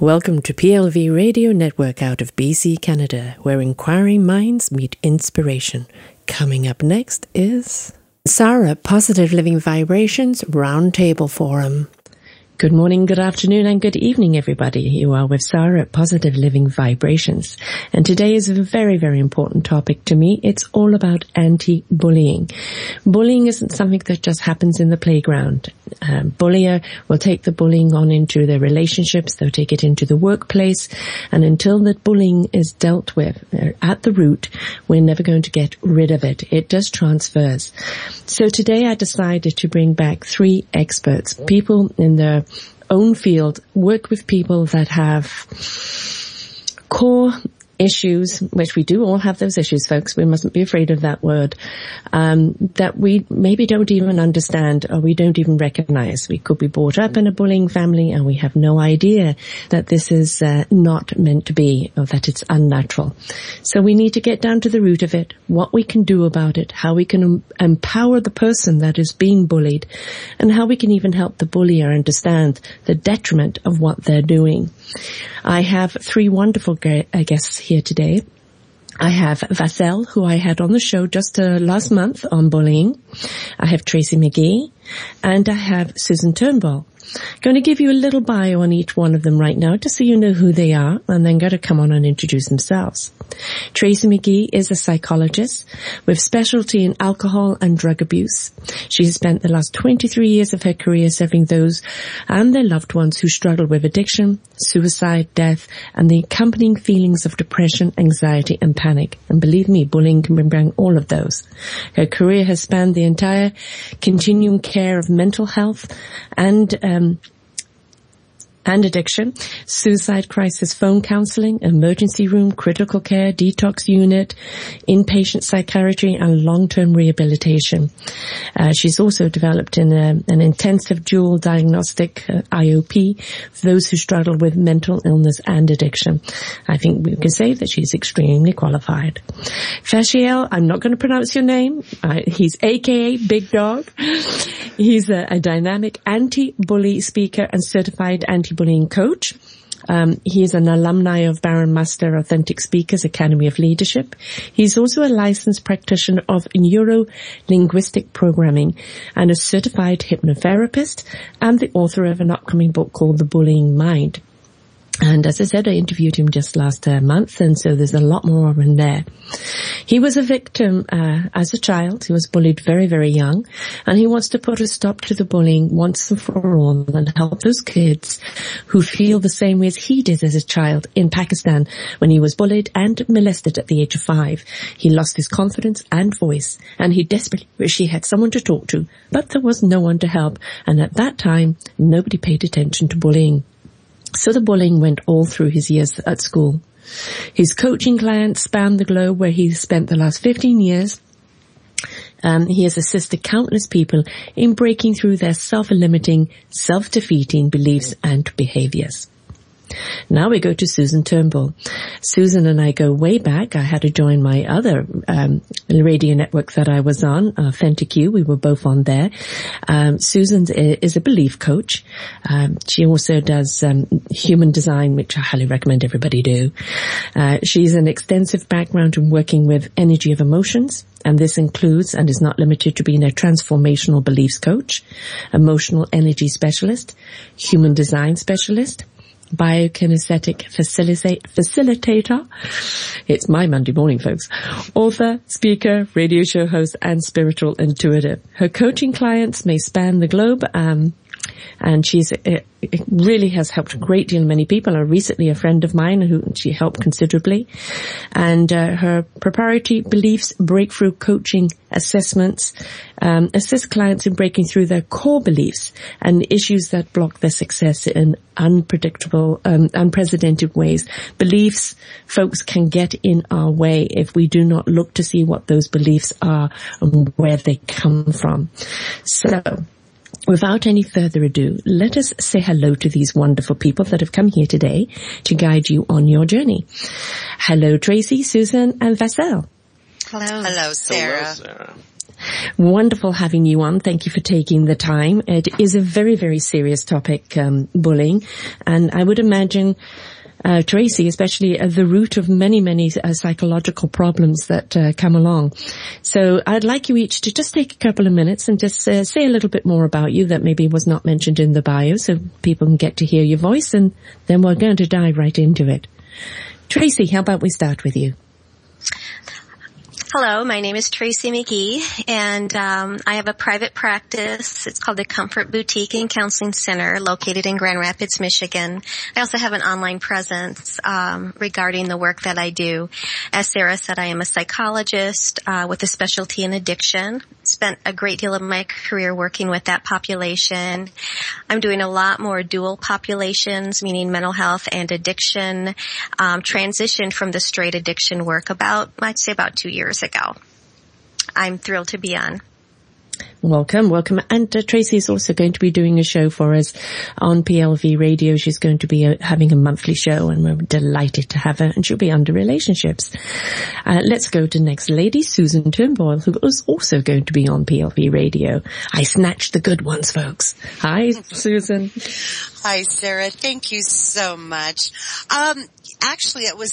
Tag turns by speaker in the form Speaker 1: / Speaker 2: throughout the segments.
Speaker 1: Welcome to PLV Radio Network out of BC, Canada, where inquiring minds meet inspiration. Coming up next is Sarah Positive Living Vibrations Roundtable Forum. Good morning, good afternoon, and good evening, everybody. You are with Sarah at Positive Living Vibrations. And today is a very, very important topic to me. It's all about anti-bullying. Bullying isn't something that just happens in the playground. Um, bullier will take the bullying on into their relationships. They'll take it into the workplace. And until that bullying is dealt with at the root, we're never going to get rid of it. It just transfers. So today I decided to bring back three experts, people in their own field work with people that have core issues, which we do all have those issues, folks. We mustn't be afraid of that word, um, that we maybe don't even understand or we don't even recognize. We could be brought up in a bullying family and we have no idea that this is uh, not meant to be or that it's unnatural. So we need to get down to the root of it, what we can do about it, how we can empower the person that is being bullied, and how we can even help the bullier understand the detriment of what they're doing. I have three wonderful guests here today. I have Vassell, who I had on the show just uh, last month on bullying. I have Tracy McGee, and I have Susan Turnbull. Going to give you a little bio on each one of them right now just so you know who they are and then going to come on and introduce themselves. Tracy McGee is a psychologist with specialty in alcohol and drug abuse. She has spent the last 23 years of her career serving those and their loved ones who struggle with addiction, suicide, death, and the accompanying feelings of depression, anxiety, and panic. And believe me, bullying can bring all of those. Her career has spanned the entire continuum care of mental health and um, and addiction, suicide crisis phone counseling, emergency room, critical care, detox unit, inpatient psychiatry, and long-term rehabilitation. Uh, she's also developed in a, an intensive dual diagnostic uh, IOP for those who struggle with mental illness and addiction. I think we can say that she's extremely qualified. Fashiel, I'm not going to pronounce your name. He's AKA Big Dog. He's a, a dynamic anti-bully speaker and certified anti bullying coach. Um, he is an alumni of Baron Master Authentic Speakers Academy of Leadership. He's also a licensed practitioner of neuro-linguistic programming and a certified hypnotherapist and the author of an upcoming book called The Bullying Mind. And as I said, I interviewed him just last uh, month, and so there's a lot more in there. He was a victim uh, as a child. He was bullied very, very young, and he wants to put a stop to the bullying once and for all and help those kids who feel the same way as he did as a child in Pakistan when he was bullied and molested at the age of five. He lost his confidence and voice, and he desperately wished he had someone to talk to, but there was no one to help, and at that time, nobody paid attention to bullying. So the bullying went all through his years at school. His coaching clients spanned the globe where he spent the last 15 years. Um, he has assisted countless people in breaking through their self-limiting, self-defeating beliefs and behaviors. Now we go to Susan Turnbull. Susan and I go way back. I had to join my other um, radio network that I was on, Authentic You. We were both on there. Um, Susan is a belief coach. Um, she also does um, human design, which I highly recommend everybody do. Uh, she's an extensive background in working with energy of emotions, and this includes and is not limited to being a transformational beliefs coach, emotional energy specialist, human design specialist, biokinesthetic facilitator. It's my Monday morning, folks. Author, speaker, radio show host, and spiritual intuitive. Her coaching clients may span the globe, um, and she's it, it really has helped a great deal many people. Uh, recently, a friend of mine who she helped considerably, and uh, her proprietary beliefs breakthrough coaching assessments um, assist clients in breaking through their core beliefs and issues that block their success in unpredictable, um, unprecedented ways. Beliefs, folks, can get in our way if we do not look to see what those beliefs are and where they come from. So Without any further ado, let us say hello to these wonderful people that have come here today to guide you on your journey. Hello, Tracy, Susan, and Vassell.
Speaker 2: Hello. Hello, Sarah.
Speaker 3: Hello, Sarah.
Speaker 1: Wonderful having you on. Thank you for taking the time. It is a very, very serious topic, um, bullying, and I would imagine uh, Tracy, especially at the root of many, many uh, psychological problems that uh, come along. So I'd like you each to just take a couple of minutes and just uh, say a little bit more about you that maybe was not mentioned in the bio so people can get to hear your voice and then we're going to dive right into it. Tracy, how about we start with you?
Speaker 2: Hello, my name is Tracy McGee, and um, I have a private practice. It's called the Comfort Boutique and Counseling Center, located in Grand Rapids, Michigan. I also have an online presence um, regarding the work that I do. As Sarah said, I am a psychologist uh, with a specialty in addiction. Spent a great deal of my career working with that population. I'm doing a lot more dual populations, meaning mental health and addiction. Um, transitioned from the straight addiction work about, I'd say, about two years years ago. I'm thrilled to be on.
Speaker 1: Welcome, welcome. And uh, Tracy is also going to be doing a show for us on PLV radio. She's going to be uh, having a monthly show and we're delighted to have her and she'll be under relationships. Uh, let's go to next lady, Susan Turnbull, who is also going to be on PLV radio. I snatched the good ones, folks. Hi, Susan.
Speaker 3: Hi, Sarah. Thank you so much. Um, actually, it was,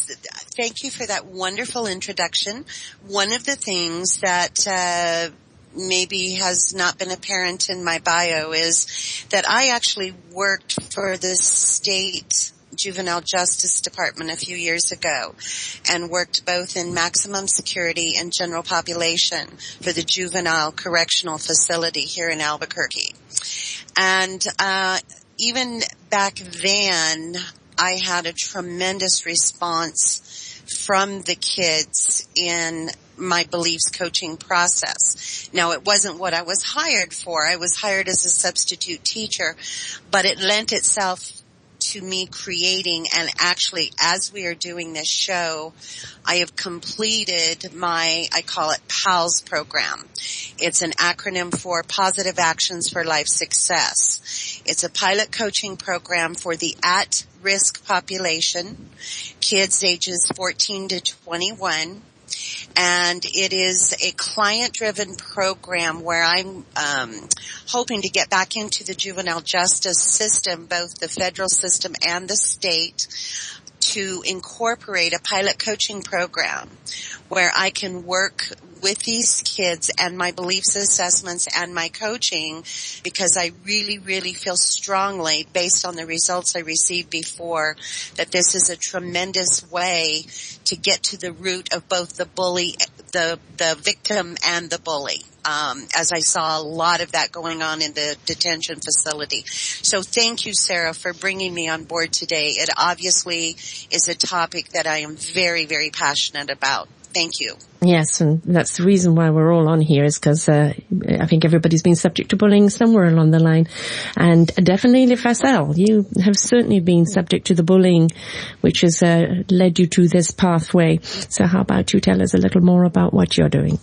Speaker 3: thank you for that wonderful introduction. One of the things that, uh, maybe has not been apparent in my bio is that I actually worked for the state juvenile justice department a few years ago and worked both in maximum security and general population for the juvenile correctional facility here in Albuquerque. And uh, even back then, I had a tremendous response from the kids in my beliefs coaching process. Now it wasn't what I was hired for. I was hired as a substitute teacher, but it lent itself to me creating and actually as we are doing this show, I have completed my, I call it PALS program. It's an acronym for Positive Actions for Life Success. It's a pilot coaching program for the at risk population, kids ages 14 to 21 and it is a client-driven program where I'm um, hoping to get back into the juvenile justice system, both the federal system and the state, to incorporate a pilot coaching program where I can work with these kids and my beliefs assessments and my coaching because I really, really feel strongly based on the results I received before that this is a tremendous way to get to the root of both the bully, the, the victim and the bully. Um, as I saw a lot of that going on in the detention facility. So thank you, Sarah, for bringing me on board today. It obviously is a topic that I am very, very passionate about. Thank you.
Speaker 1: Yes, and that's the reason why we're all on here is because uh, I think everybody's been subject to bullying somewhere along the line, and definitely Facel, you have certainly been subject to the bullying, which has uh, led you to this pathway. So, how about you tell us a little more about what you're doing?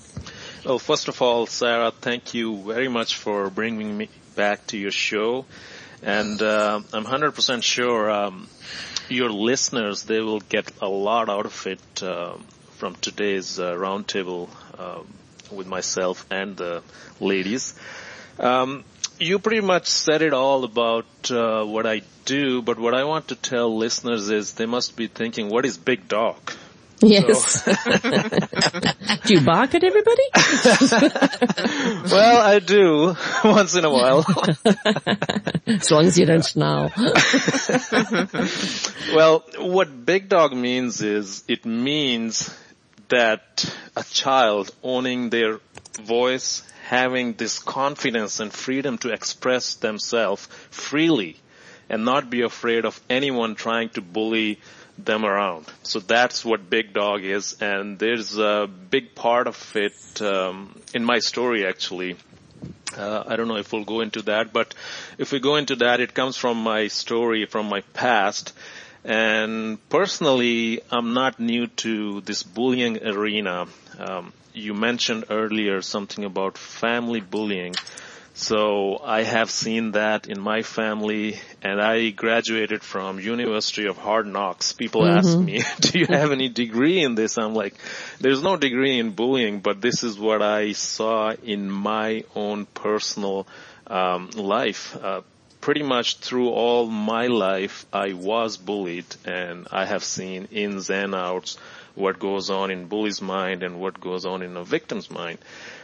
Speaker 4: Well, first of all, Sarah, thank you very much for bringing me back to your show, and uh, I'm 100% sure um, your listeners they will get a lot out of it um, from today's uh, roundtable uh, with myself and the ladies. Um, you pretty much said it all about uh, what I do, but what I want to tell listeners is they must be thinking, what is Big Dog?
Speaker 1: Yes. So. do you bark at everybody?
Speaker 4: well, I do once in a while.
Speaker 1: as long as you don't snarl.
Speaker 4: well, what big dog means is it means that a child owning their voice, having this confidence and freedom to express themselves freely and not be afraid of anyone trying to bully them around. So that's what Big Dog is, and there's a big part of it um, in my story actually. Uh, I don't know if we'll go into that, but if we go into that, it comes from my story, from my past, and personally, I'm not new to this bullying arena. Um, you mentioned earlier something about family bullying. So I have seen that in my family and I graduated from University of Hard Knocks. People mm-hmm. ask me, do you have any degree in this? I'm like, there's no degree in bullying, but this is what I saw in my own personal um, life. Uh, pretty much through all my life, I was bullied and I have seen ins and outs what goes on in bully's mind and what goes on in a victim's mind.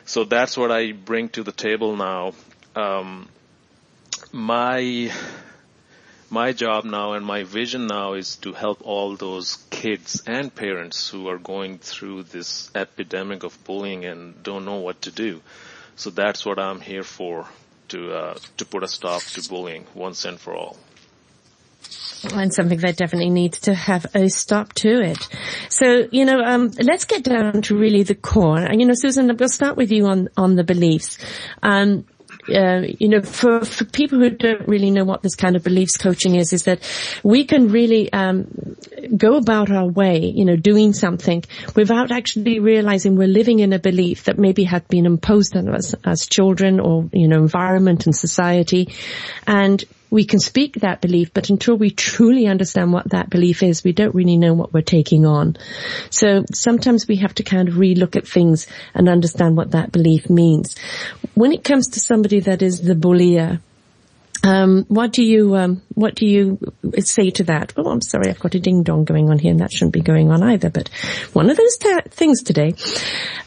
Speaker 4: So that's what I bring to the table now. Um, my my job now and my vision now is to help all those kids and parents who are going through this epidemic of bullying and don't know what to do. So that's what I'm here for to uh, to put a stop to bullying once and for all
Speaker 1: and something that definitely needs to have a stop to it. So, you know, um, let's get down to really the core. And, you know, Susan, we'll start with you on, on the beliefs. Um, uh, you know, for, for people who don't really know what this kind of beliefs coaching is, is that we can really um, go about our way, you know, doing something without actually realizing we're living in a belief that maybe had been imposed on us as children or, you know, environment and society. And we can speak that belief, but until we truly understand what that belief is, we don't really know what we're taking on. So sometimes we have to kind of relook at things and understand what that belief means. When it comes to somebody that is the bullier, um, what do you um, what do you say to that? Oh, I'm sorry, I've got a ding dong going on here, and that shouldn't be going on either. But one of those ta- things today.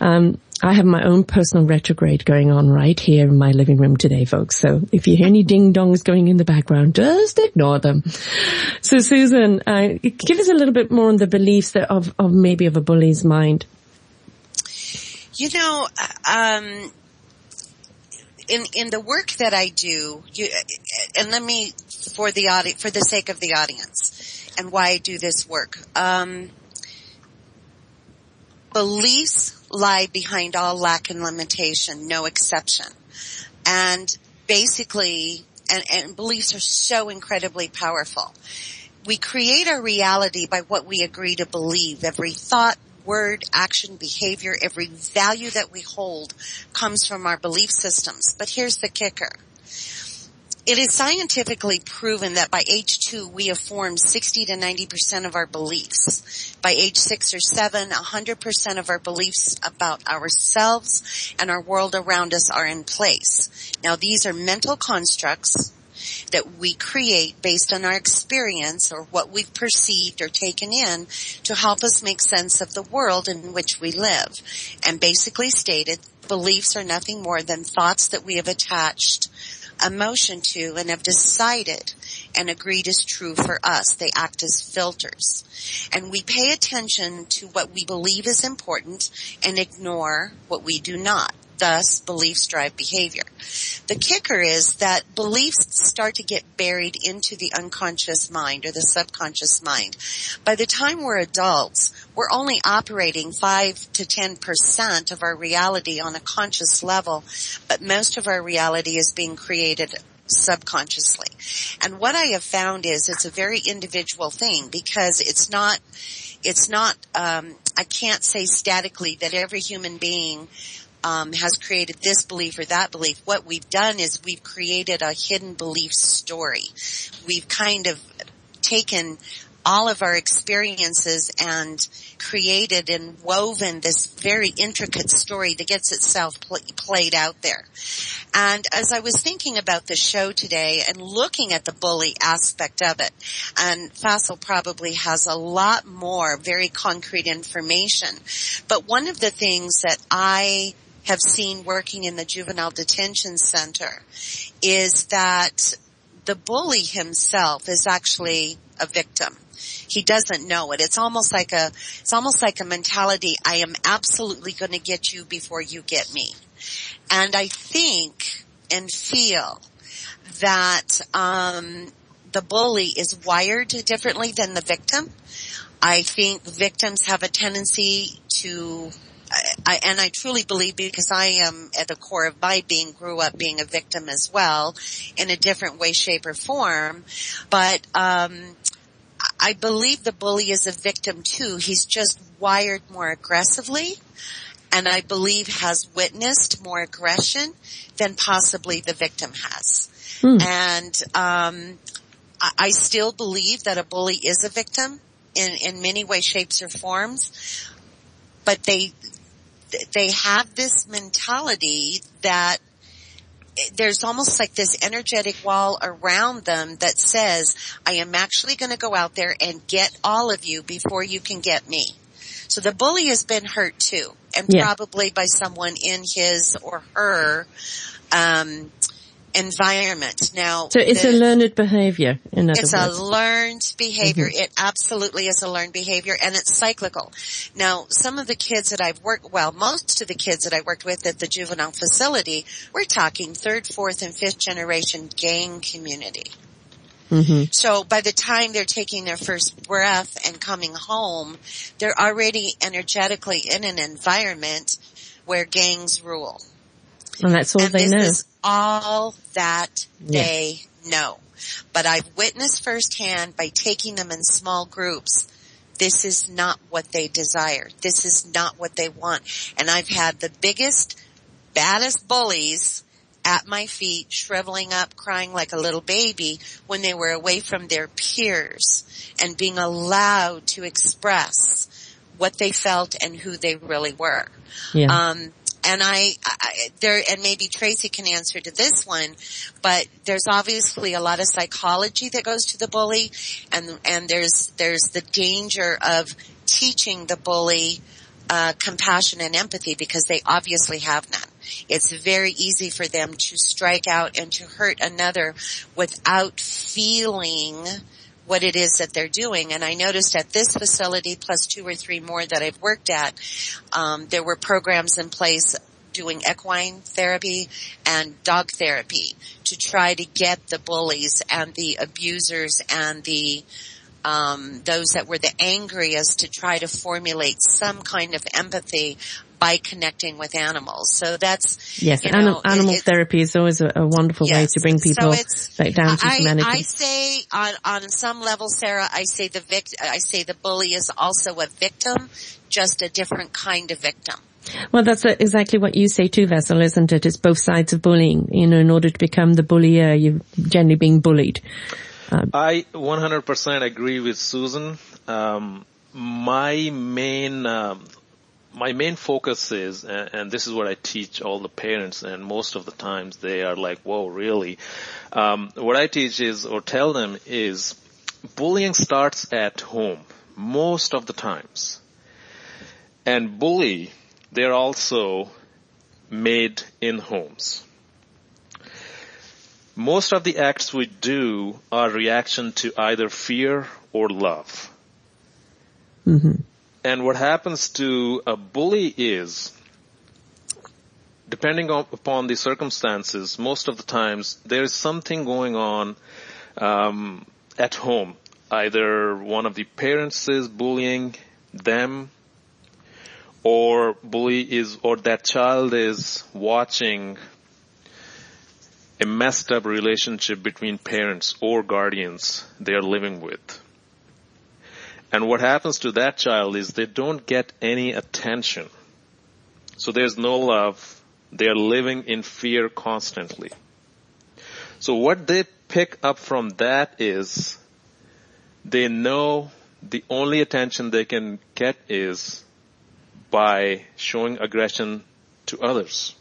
Speaker 1: Um, I have my own personal retrograde going on right here in my living room today, folks. So if you hear any ding dongs going in the background, just ignore them. So Susan, uh, give us a little bit more on the beliefs that of, of maybe of a bully's mind.
Speaker 3: You know, um, in in the work that I do, you, and let me for the audi- for the sake of the audience, and why I do this work. Um, beliefs lie behind all lack and limitation, no exception. And basically, and, and beliefs are so incredibly powerful. We create our reality by what we agree to believe. Every thought, word, action, behavior, every value that we hold comes from our belief systems. But here's the kicker. It is scientifically proven that by age two, we have formed 60 to 90% of our beliefs. By age six or seven, 100% of our beliefs about ourselves and our world around us are in place. Now these are mental constructs that we create based on our experience or what we've perceived or taken in to help us make sense of the world in which we live. And basically stated, beliefs are nothing more than thoughts that we have attached emotion to and have decided and agreed is true for us. They act as filters. And we pay attention to what we believe is important and ignore what we do not thus beliefs drive behavior. The kicker is that beliefs start to get buried into the unconscious mind or the subconscious mind. By the time we're adults, we're only operating 5 to 10% of our reality on a conscious level, but most of our reality is being created subconsciously. And what I have found is it's a very individual thing because it's not, it's not, um, I can't say statically that every human being um, has created this belief or that belief. What we've done is we've created a hidden belief story. We've kind of taken all of our experiences and created and woven this very intricate story that gets itself pl- played out there. And as I was thinking about the show today and looking at the bully aspect of it, and Faisal probably has a lot more very concrete information, but one of the things that I have seen working in the juvenile detention center is that the bully himself is actually a victim. He doesn't know it. It's almost like a, it's almost like a mentality, I am absolutely going to get you before you get me. And I think and feel that, um, the bully is wired differently than the victim. I think victims have a tendency to I, and I truly believe because I am at the core of my being grew up being a victim as well in a different way, shape or form. But, um, I believe the bully is a victim too. He's just wired more aggressively and I believe has witnessed more aggression than possibly the victim has. Hmm. And um, I, I still believe that a bully is a victim in, in many ways, shapes, or forms, but they they have this mentality that there's almost like this energetic wall around them that says, I am actually going to go out there and get all of you before you can get me. So the bully has been hurt too, and yeah. probably by someone in his or her um, environment. Now,
Speaker 1: so it's the, a learned behavior. In other
Speaker 3: it's
Speaker 1: words.
Speaker 3: a learned behavior. Mm-hmm. It absolutely is a learned behavior, and it's cyclical. Now, some of the kids that I've worked, well, most of the kids that I worked with at the juvenile facility, we're talking third, fourth, and fifth generation gang community. Mm-hmm. So by the time they're taking their first breath and coming home, they're already energetically in an environment where gangs rule.
Speaker 1: And that's all
Speaker 3: and
Speaker 1: they know.
Speaker 3: Is all that yeah. they know. But I've witnessed firsthand by taking them in small groups, this is not what they desire. This is not what they want. And I've had the biggest, baddest bullies at my feet, shriveling up, crying like a little baby when they were away from their peers and being allowed to express what they felt and who they really were. Yeah. Um, and I, I, there, and maybe Tracy can answer to this one, but there's obviously a lot of psychology that goes to the bully, and and there's there's the danger of teaching the bully uh, compassion and empathy because they obviously have none. It's very easy for them to strike out and to hurt another without feeling what it is that they're doing. And I noticed at this facility, plus two or three more that I've worked at, um, there were programs in place doing equine therapy and dog therapy to try to get the bullies and the abusers and the um, those that were the angriest to try to formulate some kind of empathy by connecting with animals. So that's
Speaker 1: yes,
Speaker 3: know,
Speaker 1: animal, animal it, therapy is always a, a wonderful yes. way to bring people so back down to
Speaker 3: I,
Speaker 1: humanity.
Speaker 3: I say on on some level, Sarah, I say the vict- I say the bully is also a victim, just a different kind of victim.
Speaker 1: Well, that's exactly what you say too, Vessel, isn't it? It's both sides of bullying. You know, in order to become the bullier, you're generally being bullied.
Speaker 4: Um, I 100% agree with Susan. Um, my main um, my main focus is, and, this is what I teach all the parents, and most of the times they are like, "Whoa, really?" Um, what I teach is, or tell them is, bullying starts at home most of the times, and bully they're also made in homes. Most of the acts we do are reaction to either fear or love. Mm-hmm. And what happens to a bully is, depending on, upon the circumstances, most of the times there is something going on um, at home. Either one of the parents is bullying them, or bully is, or that child is watching a messed up relationship between parents or guardians they are living with. And what happens to that child is they don't get any attention. So there's no love. They're living in fear constantly. So what they pick up from that is they know the only attention they can get is by showing aggression to others.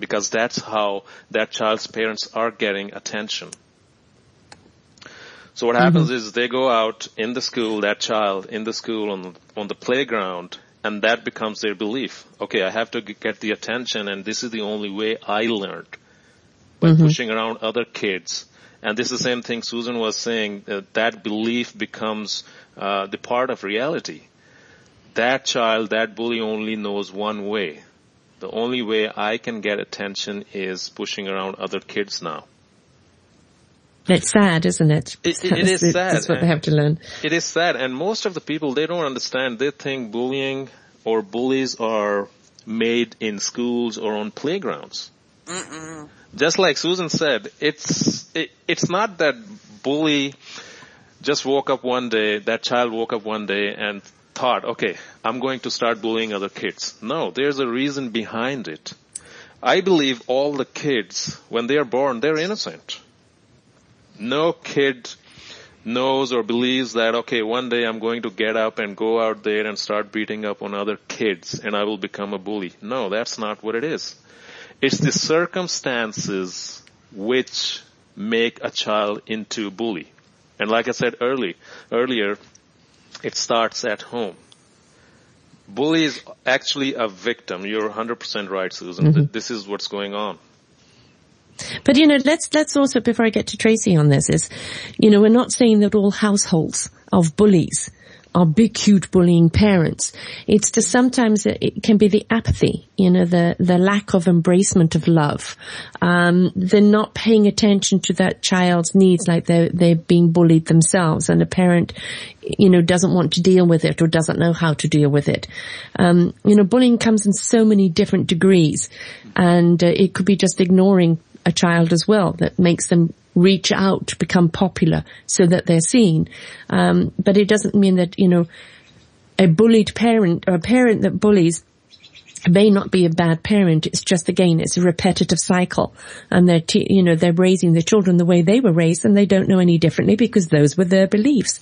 Speaker 4: Because that's how that child's parents are getting attention. So what happens mm-hmm. is they go out in the school, that child in the school on on the playground, and that becomes their belief. Okay, I have to get the attention, and this is the only way I learned by mm-hmm. pushing around other kids. And this is the same thing Susan was saying. That, that belief becomes uh, the part of reality. That child, that bully, only knows one way. The only way I can get attention is pushing around other kids now.
Speaker 1: It's sad, isn't it?
Speaker 4: It, it, it is sad.
Speaker 1: That's what they have to learn.
Speaker 4: It is sad, and most of the people they don't understand. They think bullying or bullies are made in schools or on playgrounds. Mm-mm. Just like Susan said, it's it, it's not that bully just woke up one day, that child woke up one day and thought, okay, I'm going to start bullying other kids. No, there's a reason behind it. I believe all the kids, when they are born, they're innocent. No kid knows or believes that, okay, one day I'm going to get up and go out there and start beating up on other kids and I will become a bully. No, that's not what it is. It's the circumstances which make a child into a bully. And like I said early, earlier, it starts at home. Bully is actually a victim. You're 100% right, Susan. Mm-hmm. This is what's going on.
Speaker 1: But you know, let's, let's also, before I get to Tracy on this is, you know, we're not saying that all households of bullies are big, huge bullying parents. It's just sometimes it can be the apathy, you know, the, the lack of embracement of love. Um, they're not paying attention to that child's needs like they're, they're being bullied themselves and a parent, you know, doesn't want to deal with it or doesn't know how to deal with it. Um, you know, bullying comes in so many different degrees and uh, it could be just ignoring a child as well that makes them reach out become popular so that they're seen. Um, but it doesn't mean that, you know, a bullied parent or a parent that bullies may not be a bad parent. It's just again, it's a repetitive cycle and they're, te- you know, they're raising their children the way they were raised and they don't know any differently because those were their beliefs.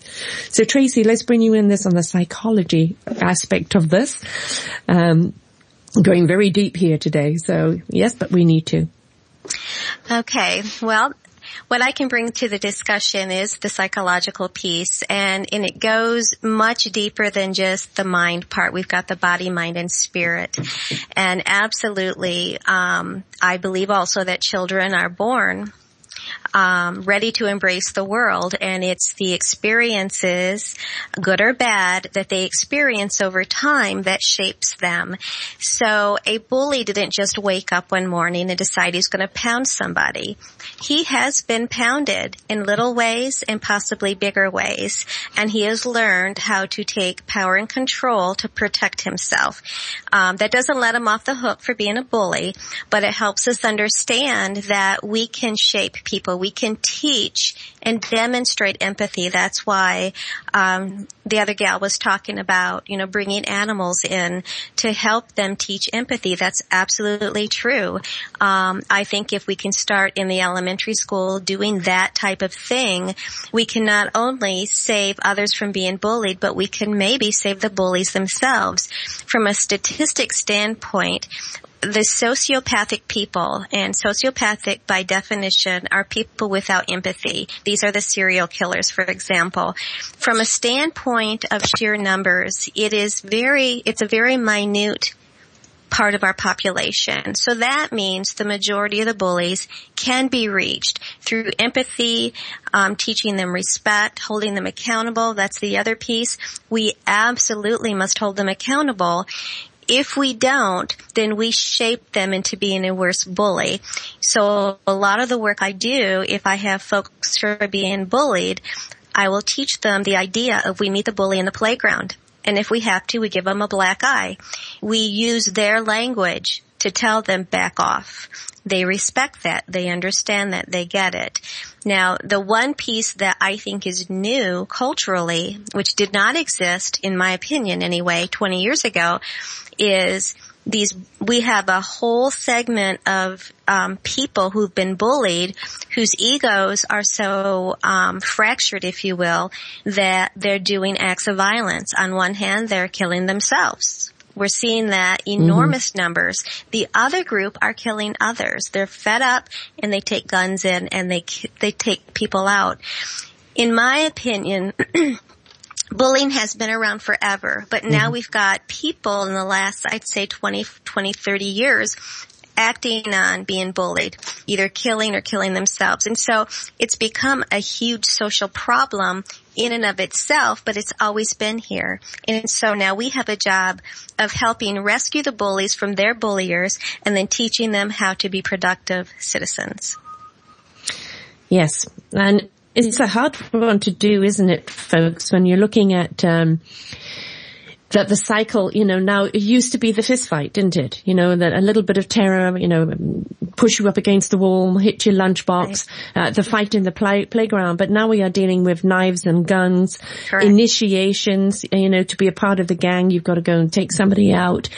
Speaker 1: So Tracy, let's bring you in this on the psychology aspect of this. Um, going very deep here today. So yes, but we need to.
Speaker 2: Okay. Well, what I can bring to the discussion is the psychological piece and, and it goes much deeper than just the mind part. We've got the body, mind, and spirit. And absolutely, um, I believe also that children are born um, ready to embrace the world, and it's the experiences, good or bad, that they experience over time that shapes them. So a bully didn't just wake up one morning and decide he's going to pound somebody. He has been pounded in little ways and possibly bigger ways, and he has learned how to take power and control to protect himself. Um, that doesn't let him off the hook for being a bully, but it helps us understand that we can shape people. We we can teach and demonstrate empathy. That's why um, the other gal was talking about, you know, bringing animals in to help them teach empathy. That's absolutely true. Um, I think if we can start in the elementary school doing that type of thing, we can not only save others from being bullied, but we can maybe save the bullies themselves. From a statistic standpoint, the sociopathic people, and sociopathic by definition are people without empathy. These are the serial killers, for example. From a standpoint of sheer numbers, it is very, it's a very minute part of our population. So that means the majority of the bullies can be reached through empathy, um, teaching them respect, holding them accountable. That's the other piece. We absolutely must hold them accountable if we don't, then we shape them into being a worse bully. So a lot of the work I do, if I have folks who are being bullied, I will teach them the idea of we meet the bully in the playground. And if we have to, we give them a black eye. We use their language to tell them back off. They respect that. They understand that. They get it. Now, the one piece that I think is new culturally, which did not exist, in my opinion anyway, 20 years ago, is these we have a whole segment of um, people who've been bullied whose egos are so um, fractured if you will that they're doing acts of violence on one hand they're killing themselves we're seeing that enormous mm-hmm. numbers. The other group are killing others. They're fed up and they take guns in and they they take people out. In my opinion, bullying has been around forever, but now mm-hmm. we've got people in the last, I'd say 20, 20, 30 years acting on being bullied, either killing or killing themselves. And so it's become a huge social problem in and of itself, but it's always been here. And so now we have a job of helping rescue the bullies from their bulliers and then teaching them how to be productive citizens.
Speaker 1: Yes. And it's a hard one to do, isn't it, folks, when you're looking at um, that the cycle, you know, now it used to be the fist fight, didn't it? You know, that a little bit of terror, you know, push you up against the wall, hit your lunchbox, right. uh, the fight in the play, playground. But now we are dealing with knives and guns, Correct. initiations, you know, to be a part of the gang, you've got to go and take somebody out.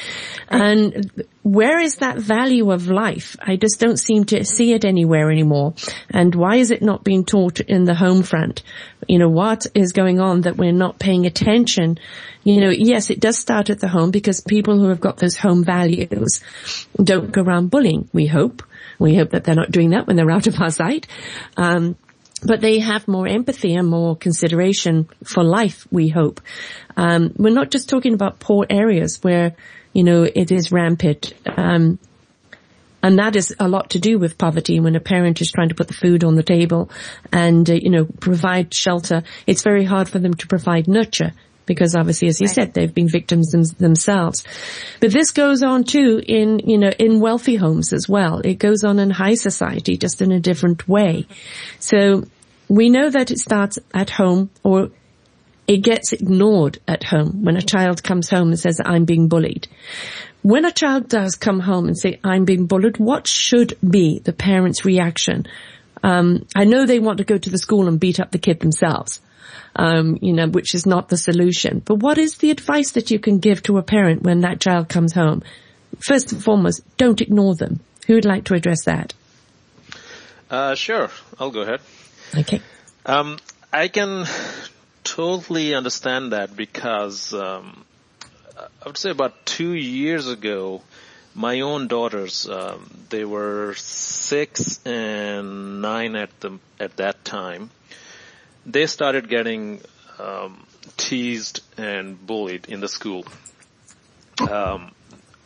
Speaker 1: Right. And where is that value of life? I just don't seem to see it anywhere anymore. And why is it not being taught in the home front? You know, what is going on that we're not paying attention? You know, yes, it does start at the home because people who have got those home values don't go around bullying, we hope. We hope that they're not doing that when they're out of our sight. Um, but they have more empathy and more consideration for life, we hope. Um, we're not just talking about poor areas where you know, it is rampant. Um, and that is a lot to do with poverty when a parent is trying to put the food on the table and, uh, you know, provide shelter. It's very hard for them to provide nurture because obviously, as you right. said, they've been victims them- themselves. But this goes on too in, you know, in wealthy homes as well. It goes on in high society, just in a different way. So we know that it starts at home or it gets ignored at home when a child comes home and says, I'm being bullied. When a child does come home and say, I'm being bullied, what should be the parent's reaction? Um, I know they want to go to the school and beat up the kid themselves. Um, you know, which is not the solution. But what is the advice that you can give to a parent when that child comes home? First and foremost, don't ignore them. Who would like to address that?
Speaker 4: Uh, sure, I'll go ahead.
Speaker 1: Okay.
Speaker 4: Um, I can totally understand that because um, I would say about two years ago, my own daughters, um, they were six and nine at the at that time. They started getting um, teased and bullied in the school. Um,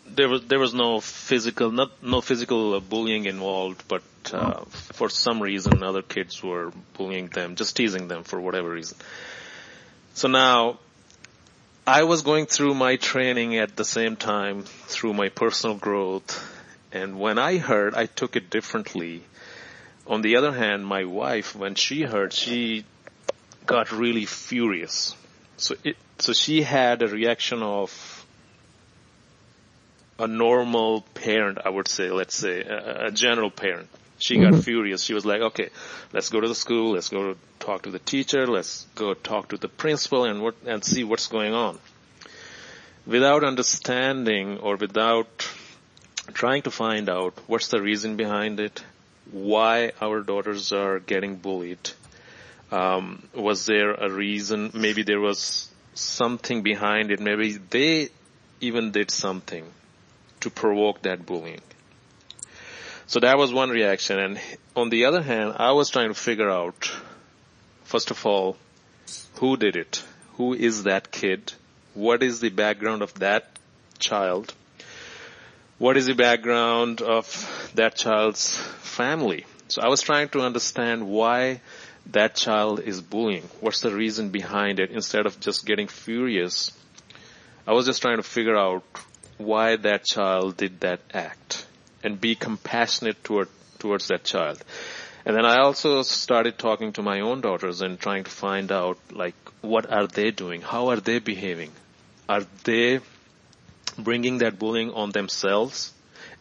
Speaker 4: there was there was no physical not no physical bullying involved, but uh, for some reason other kids were bullying them, just teasing them for whatever reason. So now, I was going through my training at the same time through my personal growth, and when I heard, I took it differently. On the other hand, my wife, when she heard, she got really furious. So it, so she had a reaction of a normal parent, I would say, let's say, a, a general parent. She got mm-hmm. furious. She was like, okay, let's go to the school. Let's go talk to the teacher. Let's go talk to the principal and what, and see what's going on. Without understanding or without trying to find out what's the reason behind it, why our daughters are getting bullied. Um, was there a reason? Maybe there was something behind it. Maybe they even did something to provoke that bullying. So that was one reaction. And on the other hand, I was trying to figure out, first of all, who did it? Who is that kid? What is the background of that child? What is the background of that child's family? So I was trying to understand why that child is bullying. What's the reason behind it instead of just getting furious? I was just trying to figure out why that child did that act and be compassionate toward, towards that child. And then I also started talking to my own daughters and trying to find out like what are they doing? How are they behaving? Are they bringing that bullying on themselves?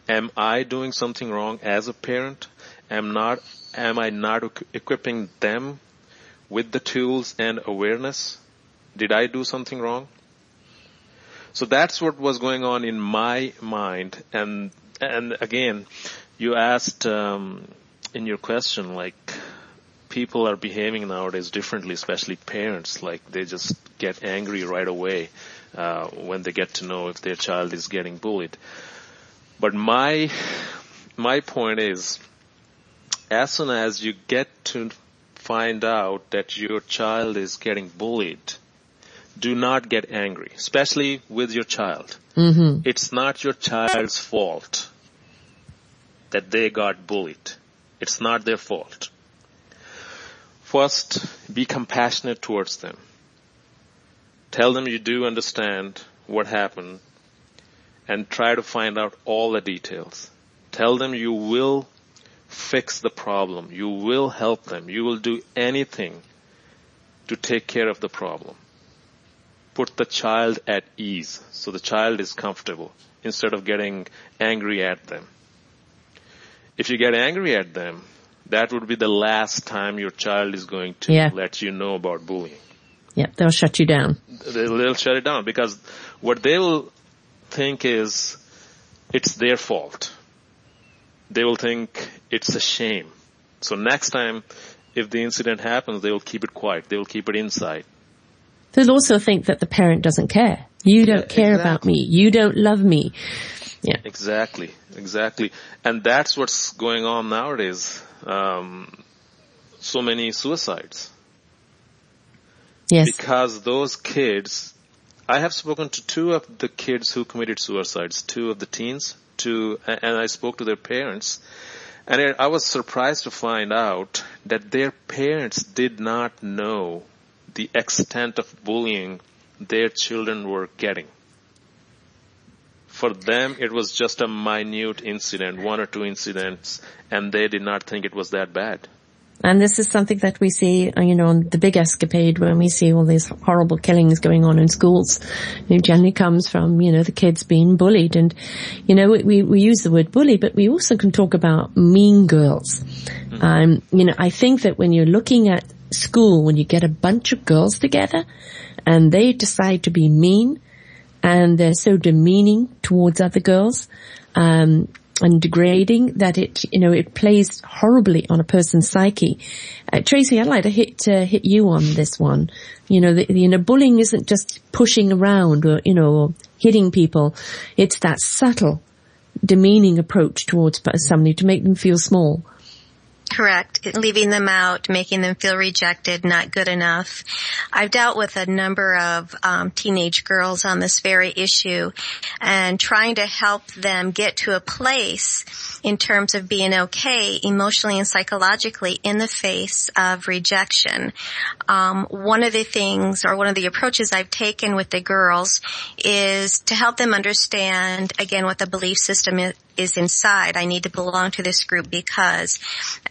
Speaker 4: Am I doing something wrong as a parent? Am not am I not equipping them with the tools and awareness? Did I do something wrong? So that's what was going on in my mind and and again, you asked um, in your question, like people are behaving nowadays differently, especially parents. Like they just get angry right away uh, when they get to know if their child is getting bullied. But my my point is, as soon as you get to find out that your child is getting bullied, do not get angry, especially with your child. Mm-hmm. It's not your child's fault that they got bullied. It's not their fault. First, be compassionate towards them. Tell them you do understand what happened and try to find out all the details. Tell them you will fix the problem. You will help them. You will do anything to take care of the problem. put the child at ease. So the child is comfortable instead of getting angry at them. If you get angry at them, that would be the last time your child is going to
Speaker 1: Yeah.
Speaker 4: let you know about bullying.
Speaker 1: Yep, they'll shut you down.
Speaker 4: They'll, they'll shut it down because what they'll think is it's their fault. They will think it's a shame. So next time, if the incident happens, they will keep it quiet. They will keep it inside.
Speaker 1: They'll also think that the parent doesn't care. You don't
Speaker 4: Yeah,
Speaker 1: care about me. You don't love me. Yeah.
Speaker 4: Exactly, exactly. And that's what's going on nowadays. Um, so many suicides.
Speaker 1: Yes.
Speaker 4: Because those kids, I have spoken to two of the kids who committed suicides, two of the teens, two, and I spoke to their parents. And I was surprised to find out that their parents did not know the extent of bullying their children were getting. For them, it was just a minute incident, one or two incidents, and they did not think it was that bad.
Speaker 1: And this is something that we see, uh, you know, on the big escapade when we see all these horrible killings going on in schools. It generally comes from, you know, the kids being bullied. And, you know, we, we use the word bully, but we also can talk about mean girls. Um, you know, I think that when you're looking at school, when you get a bunch of girls together and they decide to be mean and they're so demeaning towards other girls, um, and degrading that it, you know, it plays horribly on a person's psyche. Uh, Tracy, I'd like to hit, uh, hit you on this one. You know, the, you know, bullying isn't just pushing around or, you know, or hitting people. It's that subtle, demeaning approach towards somebody to make them feel small.
Speaker 2: Correct. Leaving them out, making them feel rejected, not good enough. I've dealt with a number of um, teenage girls on this very issue and trying to help them get to a place in terms of being okay emotionally and psychologically in the face of rejection. Um, one of the things or one of the approaches I've taken with the girls is to help them understand again what the belief system is inside. I need to belong to this group because,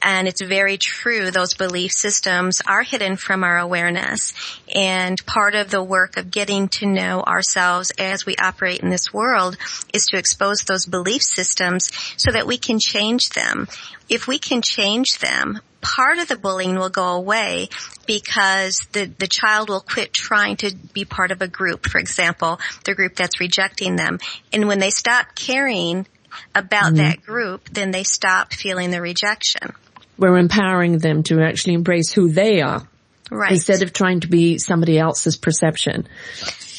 Speaker 2: and it's very true, those belief systems are hidden from our awareness. And part of the work of getting to know ourselves as we operate in this world is to expose those belief systems so that we can change them. If we can change them, part of the bullying will go away because the, the child will quit trying to be part of a group, for example, the group that's rejecting them. And when they stop caring about mm-hmm. that group, then they stop feeling the rejection.
Speaker 1: We're empowering them to actually embrace who they are
Speaker 2: Right.
Speaker 1: instead of trying to be somebody else's perception.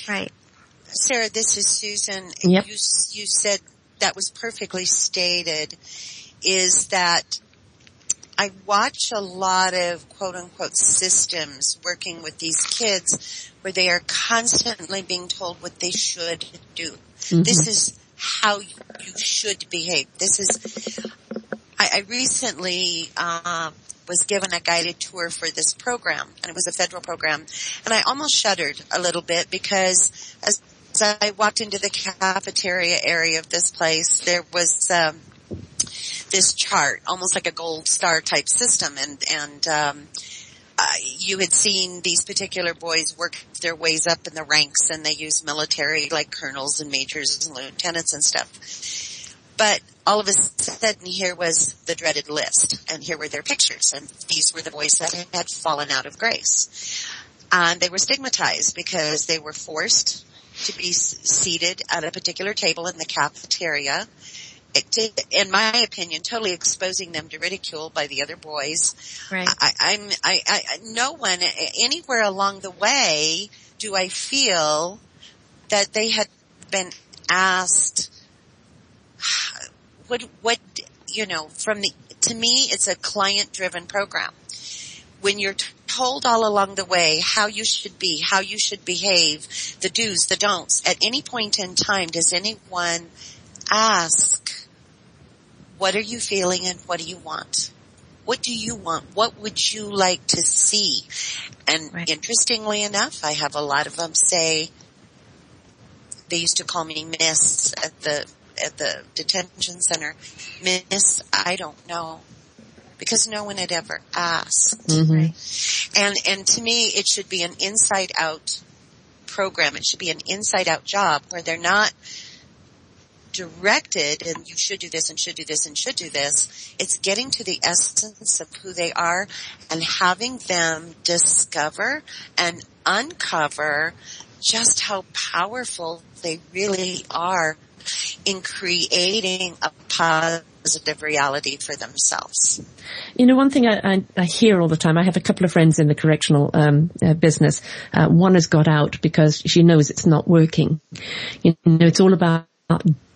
Speaker 2: right.
Speaker 3: Sarah, this is Susan.
Speaker 1: Yep.
Speaker 3: You, you said that was perfectly stated is that I watch a lot of quote unquote systems working with these kids where they are constantly being told what they should do. This mm-hmm. is how you should behave. This is, I, I recently, uh, was given a guided tour for this program and it was a federal program and I almost shuddered a little bit because as, as I walked into the cafeteria area of this place, there was, um, this chart, almost like a gold star type system and, and, um, uh, you had seen these particular boys work their ways up in the ranks and they use military like colonels and majors and lieutenants and stuff. But all of a sudden here was the dreaded list and here were their pictures and these were the boys that had fallen out of grace. And they were stigmatized because they were forced to be seated at a particular table in the cafeteria. In my opinion, totally exposing them to ridicule by the other boys.
Speaker 2: Right.
Speaker 3: I, I'm, I, I, no one, anywhere along the way do I feel that they had been asked what, what, you know, from the, to me, it's a client driven program. When you're told all along the way how you should be, how you should behave, the do's, the don'ts, at any point in time, does anyone ask, what are you feeling and what do you want? What do you want? What would you like to see? And
Speaker 2: Right.
Speaker 3: interestingly enough, I have a lot of them say, they used to call me Miss at the, at the detention center. Miss, I don't know. Because no one had ever asked.
Speaker 1: Mm-hmm.
Speaker 2: Right.
Speaker 3: And, and to me, it should be an inside out program. It should be an inside out job where they're not directed and you should do this and should do this and should do this. It's getting to the essence of who they are and having them discover and uncover just how powerful they really are in creating a positive reality for themselves.
Speaker 1: You know, one thing I, I, I, hear all the time, I have a couple of friends in the correctional um, uh, business. Uh, one has got out because she knows it's not working. You know, it's all about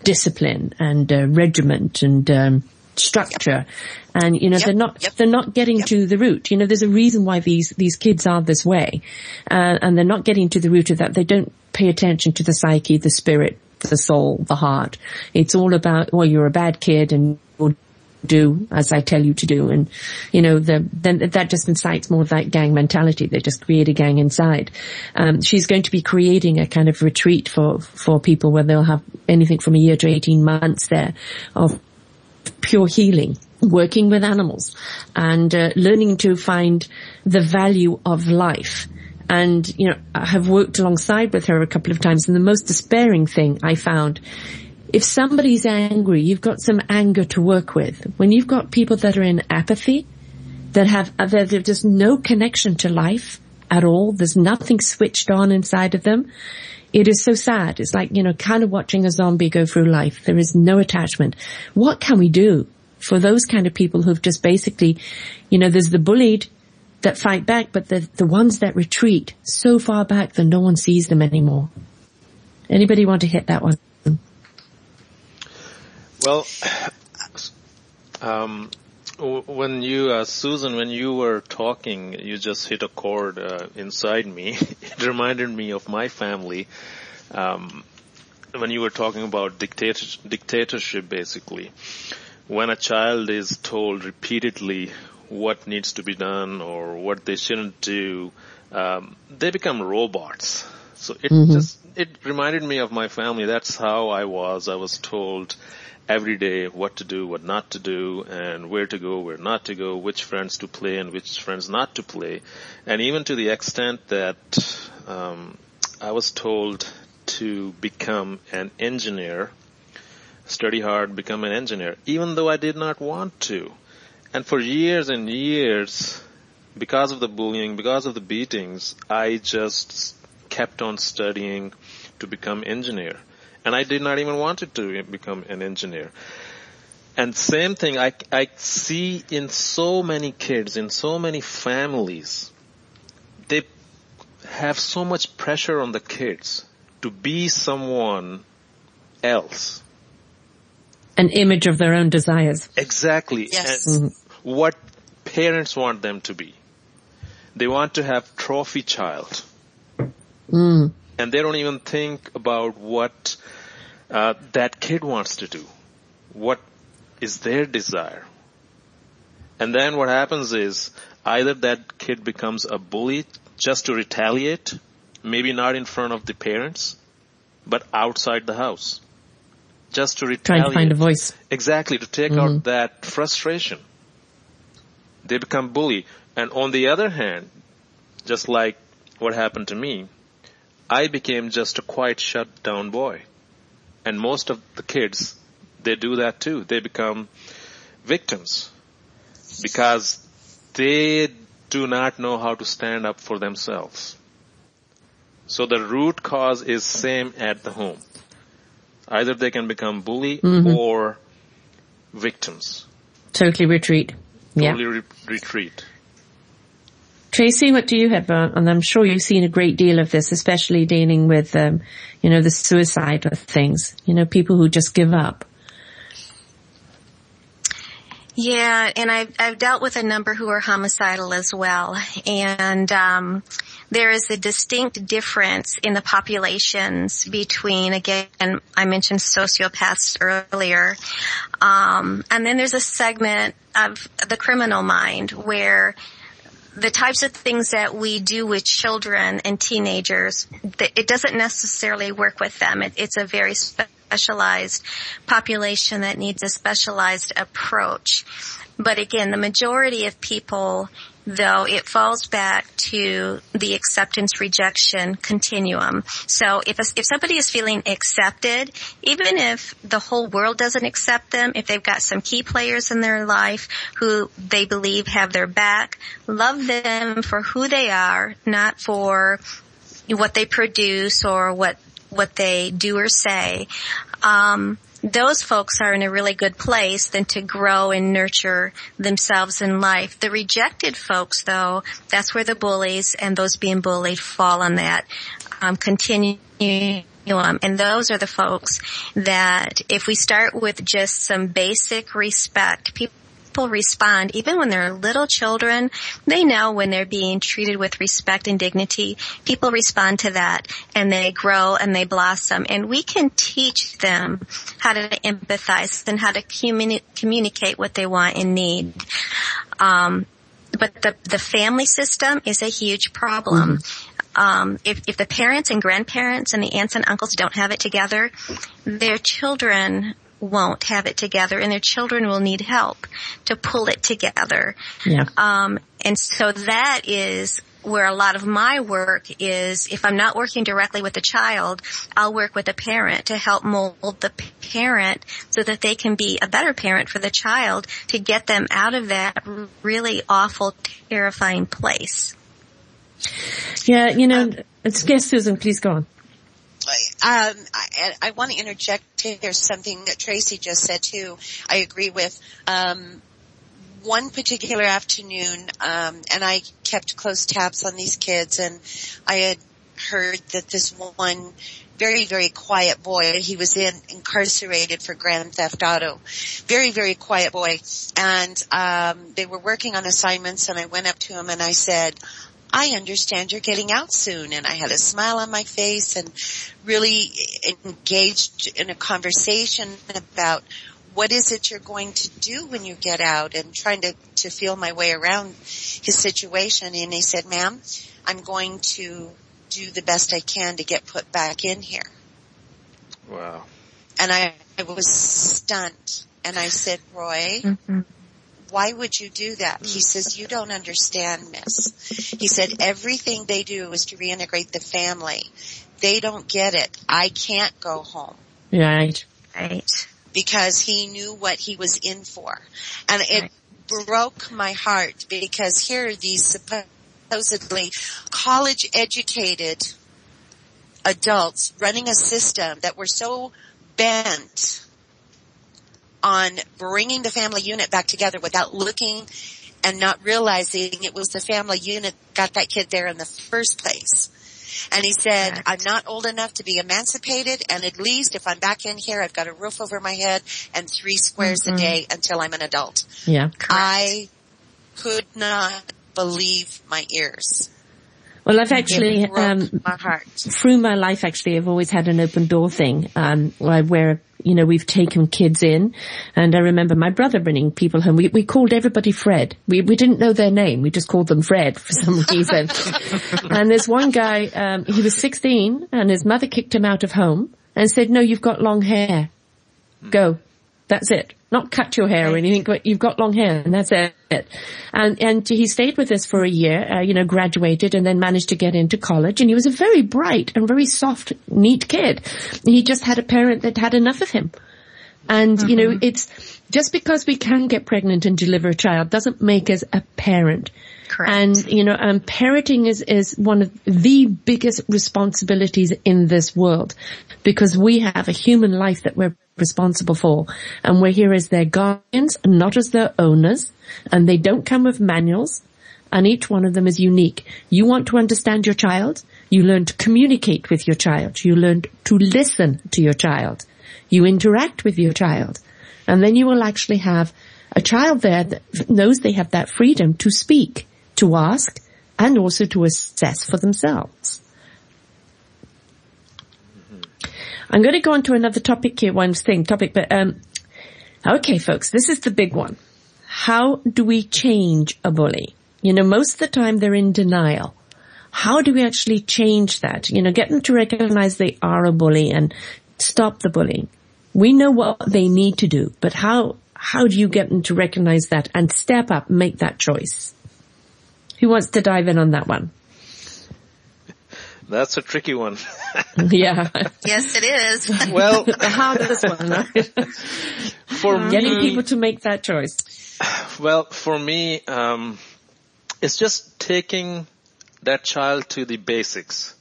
Speaker 1: discipline and uh, regiment and um, structure. And you know yep, they're not yep, they're not getting to the root. You know there's a reason why these these kids are this way. Uh, and they're not getting to the root of that. They don't pay attention to the psyche the spirit the soul the heart. It's all about well you're a bad kid and you'll do as I tell you to do. And you know the then that just incites more of that gang mentality. They just create a gang inside. Um, she's going to be creating a kind of retreat for for people where they'll have anything from a year to 18 months there of pure healing, working with animals and uh, learning to find the value of life. And, you know, I have worked alongside with her a couple of times and the most despairing thing I found if somebody's angry, you've got some anger to work with. When you've got people that are in apathy, that have, uh, that have just no connection to life at all, there's nothing switched on inside of them, it is so sad. It's like, you know, kind of watching a zombie go through life. There is no attachment. What can we do for those kind of people who've just basically, you know, there's the bullied that fight back, but the, the ones that retreat so far back that no one sees them anymore. Anybody want to hit that one?
Speaker 4: Well, um, when you, uh, Susan, when you were talking, you just hit a chord uh, inside me. it reminded me of my family. Um, when you were talking about dictator- dictatorship, basically, when a child is told repeatedly what needs to be done or what they shouldn't do, um, they become robots. So it mm-hmm. just it reminded me of my family. That's how I was. I was told every day what to do, what not to do, and where to go, where not to go, which friends to play and which friends not to play. And even to the extent that um, I was told to become an engineer, study hard, become an engineer, even though I did not want to. And for years and years, because of the bullying, because of the beatings, I just kept on studying to become engineer and I did not even want to become an engineer. And same thing I, I see in so many kids, in so many families, they have so much pressure on the kids to be someone else.
Speaker 1: An image of their own desires.
Speaker 4: Exactly.
Speaker 3: Yes.
Speaker 4: Mm-hmm. What parents want them to be. They want to have trophy child.
Speaker 1: Mm.
Speaker 4: And they don't even think about what uh, that kid wants to do. What is their desire? And then what happens is either that kid becomes a bully just to retaliate, maybe not in front of the parents, but outside the house. Just to retaliate.
Speaker 1: Trying to find a voice.
Speaker 4: Exactly, to take mm-hmm. out that frustration. They become bully. And on the other hand, just like what happened to me, I became just a quiet shut down boy. And most of the kids, they do that too. They become victims because they do not know how to stand up for themselves. So the root cause is same at the home. Either they can become bully mm-hmm. or victims.
Speaker 1: Totally retreat.
Speaker 4: Totally yeah. re- retreat.
Speaker 1: Tracy, what do you have? Uh, and I'm sure you've seen a great deal of this, especially dealing with, um, you know, the suicide of things. You know, people who just give up.
Speaker 2: Yeah, and I've, I've dealt with a number who are homicidal as well. And, um, there is a distinct difference in the populations between, again, I mentioned sociopaths earlier. Um, and then there's a segment of the criminal mind where the types of things that we do with children and teenagers, it doesn't necessarily work with them. It, it's a very specialized population that needs a specialized approach. But again, the majority of people though it falls back to the acceptance rejection continuum. So if, a, if somebody is feeling accepted, even if the whole world doesn't accept them, if they've got some key players in their life who they believe have their back, love them for who they are, not for what they produce or what what they do or say. Um, those folks are in a really good place than to grow and nurture themselves in life. The rejected folks though, that's where the bullies and those being bullied fall on that um, continuum. And those are the folks that if we start with just some basic respect, people people respond, even when they're little children, they know when they're being treated with respect and dignity. People respond to that and they grow and they blossom. And we can teach them how to empathize and how to communi- communicate what they want and need. Um, but the, the family system is a huge problem. Um, if, if the parents and grandparents and the aunts and uncles don't have it together, their children won't have it together and their children will need help to pull it together.
Speaker 1: Yeah.
Speaker 2: Um, and so that is where a lot of my work is if I'm not working directly with the child, I'll work with a parent to help mold the parent so that they can be a better parent for the child to get them out of that really awful, terrifying place.
Speaker 1: Yeah, you know, yes, Susan, please go on.
Speaker 3: Um, I, I, want to interject here something that Tracy just said too. I agree with. Um, one particular afternoon, um, and I kept close tabs on these kids, and I had heard that this one very, very quiet boy. He was in incarcerated for grand theft auto. Very, very quiet boy. And um, they were working on assignments, and I went up to him and I said, I understand you're getting out soon. And I had a smile on my face and really engaged in a conversation about what is it you're going to do when you get out and trying to, to feel my way around his situation. And he said, ma'am, I'm going to do the best I can to get put back in here.
Speaker 4: Wow.
Speaker 3: And I, I was stunned. And I said, Roy, mm-hmm why would you do that? He mm. says, you don't understand, miss. He said, everything they do is to reintegrate the family. They don't get it. I can't go home.
Speaker 1: Right.
Speaker 2: Right.
Speaker 3: Because he knew what he was in for. And it right. broke my heart because here are these supposedly college educated adults running a system that were so bent on bringing the family unit back together without looking and not realizing it was the family unit got that kid there in the first place. And he said, Correct. I'm not old enough to be emancipated and at least if I'm back in here, I've got a roof over my head and three squares mm-hmm. a day until I'm an adult.
Speaker 1: Yeah.
Speaker 3: Correct. I could not believe my ears.
Speaker 1: Well, I've actually, um,
Speaker 3: my
Speaker 1: through my life, actually, I've always had an open door thing, um, where, you know, we've taken kids in. And I remember my brother bringing people home. We, we called everybody Fred. We, we didn't know their name. We just called them Fred for some reason. and there's one guy, um, he was 16 and his mother kicked him out of home and said, no, you've got long hair. Go. That's it. Not cut your hair or anything, but you've got long hair and that's it. And, and he stayed with us for a year, uh, you know, graduated and then managed to get into college and he was a very bright and very soft, neat kid. He just had a parent that had enough of him. And, mm-hmm. you know, mm-hmm. it's just because we can get pregnant and deliver a child doesn't make us a parent.
Speaker 2: Correct.
Speaker 1: And, you know, um, parenting is, is one of the biggest responsibilities in this world because we have a human life that we're responsible for. And we're here as their guardians, not as their owners. And they don't come with manuals. And each one of them is unique. You want to understand your child? You learn to communicate with your child. You learn to listen to your child. You interact with your child. And then you will actually have a child there that knows they have that freedom to speak to ask and also to assess for themselves. I'm going to go on to another topic here, one thing, topic, but, um, okay folks, this is the big one. How do we change a bully? You know, most of the time they're in denial. How do we actually change that? You know, get them to recognize they are a bully and stop the bullying. We know what they need to do, but how, how do you get them to recognize that and step up make that choice? Who wants to dive in on that one?
Speaker 4: That's a tricky one.
Speaker 1: yeah.
Speaker 2: Yes, it is.
Speaker 4: well,
Speaker 1: the hardest one, right?
Speaker 4: for
Speaker 1: Getting
Speaker 4: me,
Speaker 1: people to make that choice.
Speaker 4: Well, for me, um, it's just taking that child to the basics.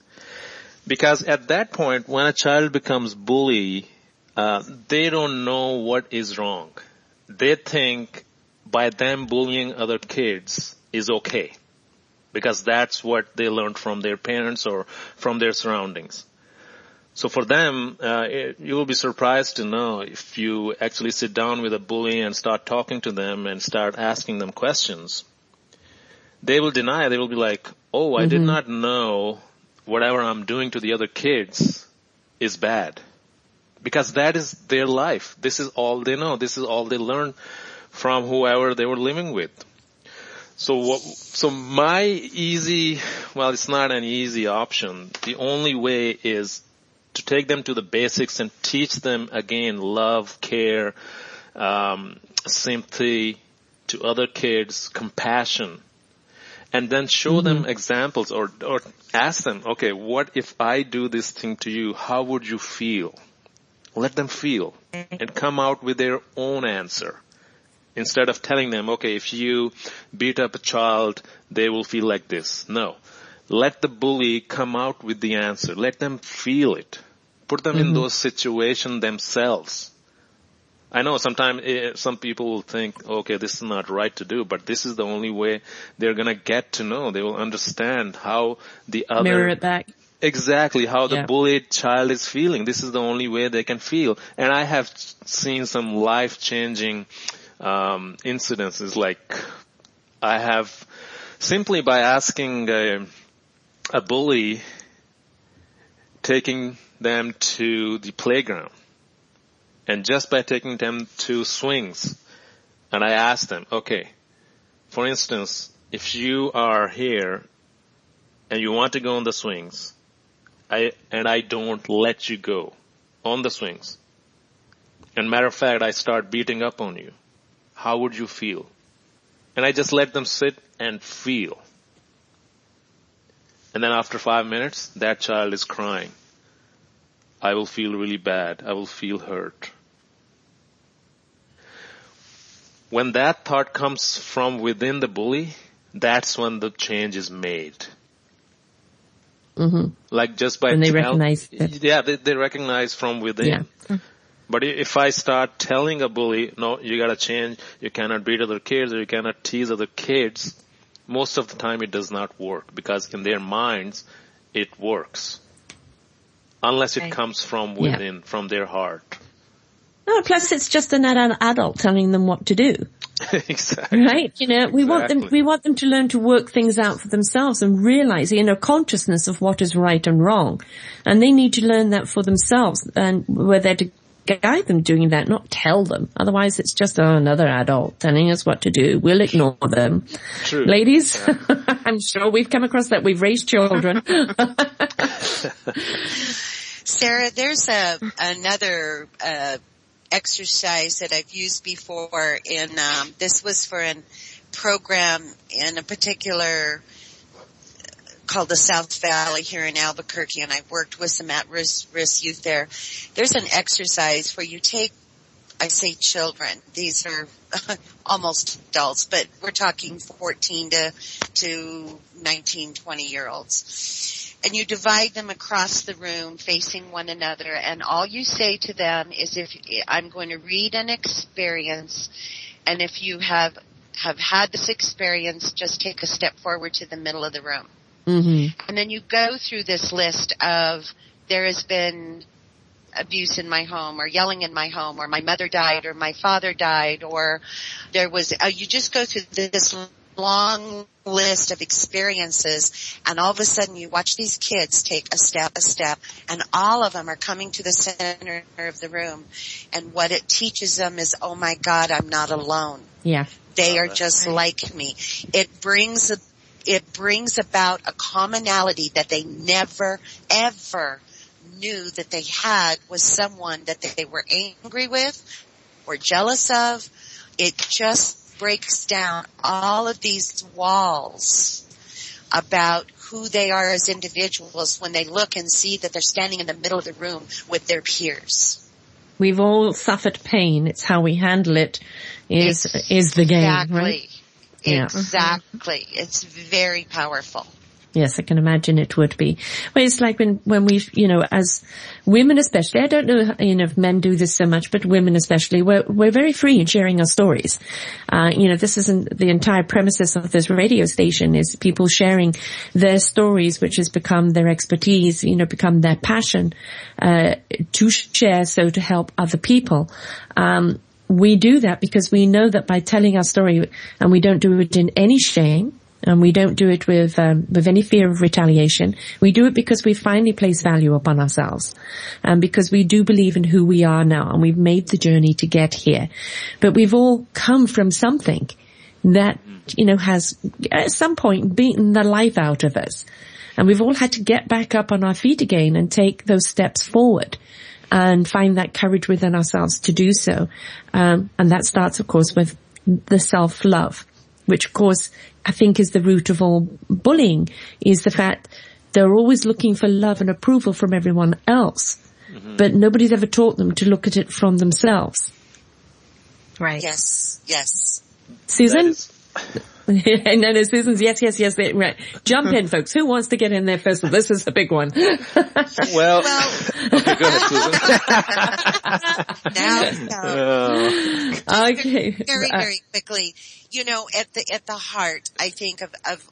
Speaker 4: Because at that point, when a child becomes bully, uh, they don't know what is wrong. They think by them bullying other kids is okay. Because that's what they learned from their parents or from their surroundings. So for them, uh, it, you will be surprised to know if you actually sit down with a bully and start talking to them and start asking them questions. They will deny. They will be like, "Oh, I mm-hmm. did not know whatever I'm doing to the other kids is bad," because that is their life. This is all they know. This is all they learned from whoever they were living with. So what, so my easy, well, it's not an easy option. The only way is to take them to the basics and teach them again love, care, um, sympathy to other kids, compassion, and then show mm-hmm. them examples or or ask them, okay, what if I do this thing to you? How would you feel? Let them feel and come out with their own answer. Instead of telling them, okay, if you beat up a child, they will feel like this. No. Let the bully come out with the answer. Let them feel it. Put them mm-hmm. in those situations themselves. I know sometimes eh, some people will think, okay, this is not right to do, but this is the only way they're gonna get to know. They will understand how the other
Speaker 1: mirror it back.
Speaker 4: Exactly how the yeah. bullied child is feeling. This is the only way they can feel. And I have seen some life changing um, incidences. Like I have simply by asking a, a bully, taking them to the playground. And just by taking them to swings, and I ask them, okay, for instance, if you are here and you want to go on the swings, I, and I don't let you go on the swings, and matter of fact, I start beating up on you, how would you feel? And I just let them sit and feel. And then after five minutes, that child is crying. I will feel really bad. I will feel hurt. When that thought comes from within the bully, that's when the change is made.
Speaker 1: Mm-hmm.
Speaker 4: Like just by
Speaker 1: and they tell, recognize
Speaker 4: it. Yeah, they, they recognize from within. Yeah. But if I start telling a bully, no, you gotta change, you cannot beat other kids or you cannot tease other kids, most of the time it does not work because in their minds it works unless it right. comes from within, yeah. from their heart.
Speaker 1: No, plus it's just an adult telling them what to do.
Speaker 4: exactly.
Speaker 1: Right? You know, we exactly. want them, we want them to learn to work things out for themselves and realize the inner consciousness of what is right and wrong. And they need to learn that for themselves and we're to guide them doing that, not tell them. Otherwise it's just oh, another adult telling us what to do. We'll ignore them.
Speaker 4: True.
Speaker 1: Ladies, yeah. I'm sure we've come across that. We've raised children.
Speaker 3: Sarah, there's a another uh, exercise that I've used before, and um, this was for a program in a particular called the South Valley here in Albuquerque, and I worked with some at-risk risk youth there. There's an exercise where you take, I say children, these are almost adults, but we're talking 14 to, to 19, 20 year olds and you divide them across the room facing one another and all you say to them is if I'm going to read an experience and if you have have had this experience just take a step forward to the middle of the room.
Speaker 1: Mm-hmm.
Speaker 3: And then you go through this list of there has been abuse in my home or yelling in my home or my mother died or my father died or there was uh, you just go through this long list of experiences and all of a sudden you watch these kids take a step, a step, and all of them are coming to the center of the room. And what it teaches them is, oh my God, I'm not alone.
Speaker 1: Yeah.
Speaker 3: They are just like me. It brings a, it brings about a commonality that they never ever knew that they had with someone that they were angry with or jealous of. It just breaks down all of these walls about who they are as individuals when they look and see that they're standing in the middle of the room with their peers.
Speaker 1: We've all suffered pain. It's how we handle it is, is the game,
Speaker 3: exactly.
Speaker 1: right?
Speaker 3: Yeah. Exactly. It's very powerful.
Speaker 1: Yes, I can imagine it would be. Well, it's like when, when we, you know, as women especially, I don't know, you know, if men do this so much, but women especially, we're, we're very free in sharing our stories. Uh, you know, this isn't the entire premises of this radio station is people sharing their stories, which has become their expertise, you know, become their passion, uh, to share, so to help other people. Um, we do that because we know that by telling our story, and we don't do it in any shame, and we don't do it with um, with any fear of retaliation. We do it because we finally place value upon ourselves, and because we do believe in who we are now, and we've made the journey to get here. But we've all come from something that you know has at some point beaten the life out of us, and we've all had to get back up on our feet again and take those steps forward. And find that courage within ourselves to do so. Um, and that starts, of course, with the self-love which of course I think is the root of all bullying, is the fact they're always looking for love and approval from everyone else, mm-hmm. but nobody's ever taught them to look at it from themselves.
Speaker 2: Right.
Speaker 3: Yes. Yes.
Speaker 1: Susan? No, no, Susan's yes, yes, yes. They, right. Jump in, folks. Who wants to get in there first? This is the big one.
Speaker 4: well, well okay, go ahead,
Speaker 3: Susan. now,
Speaker 1: no. Uh, okay.
Speaker 3: Very, very quickly. You know, at the at the heart, I think of of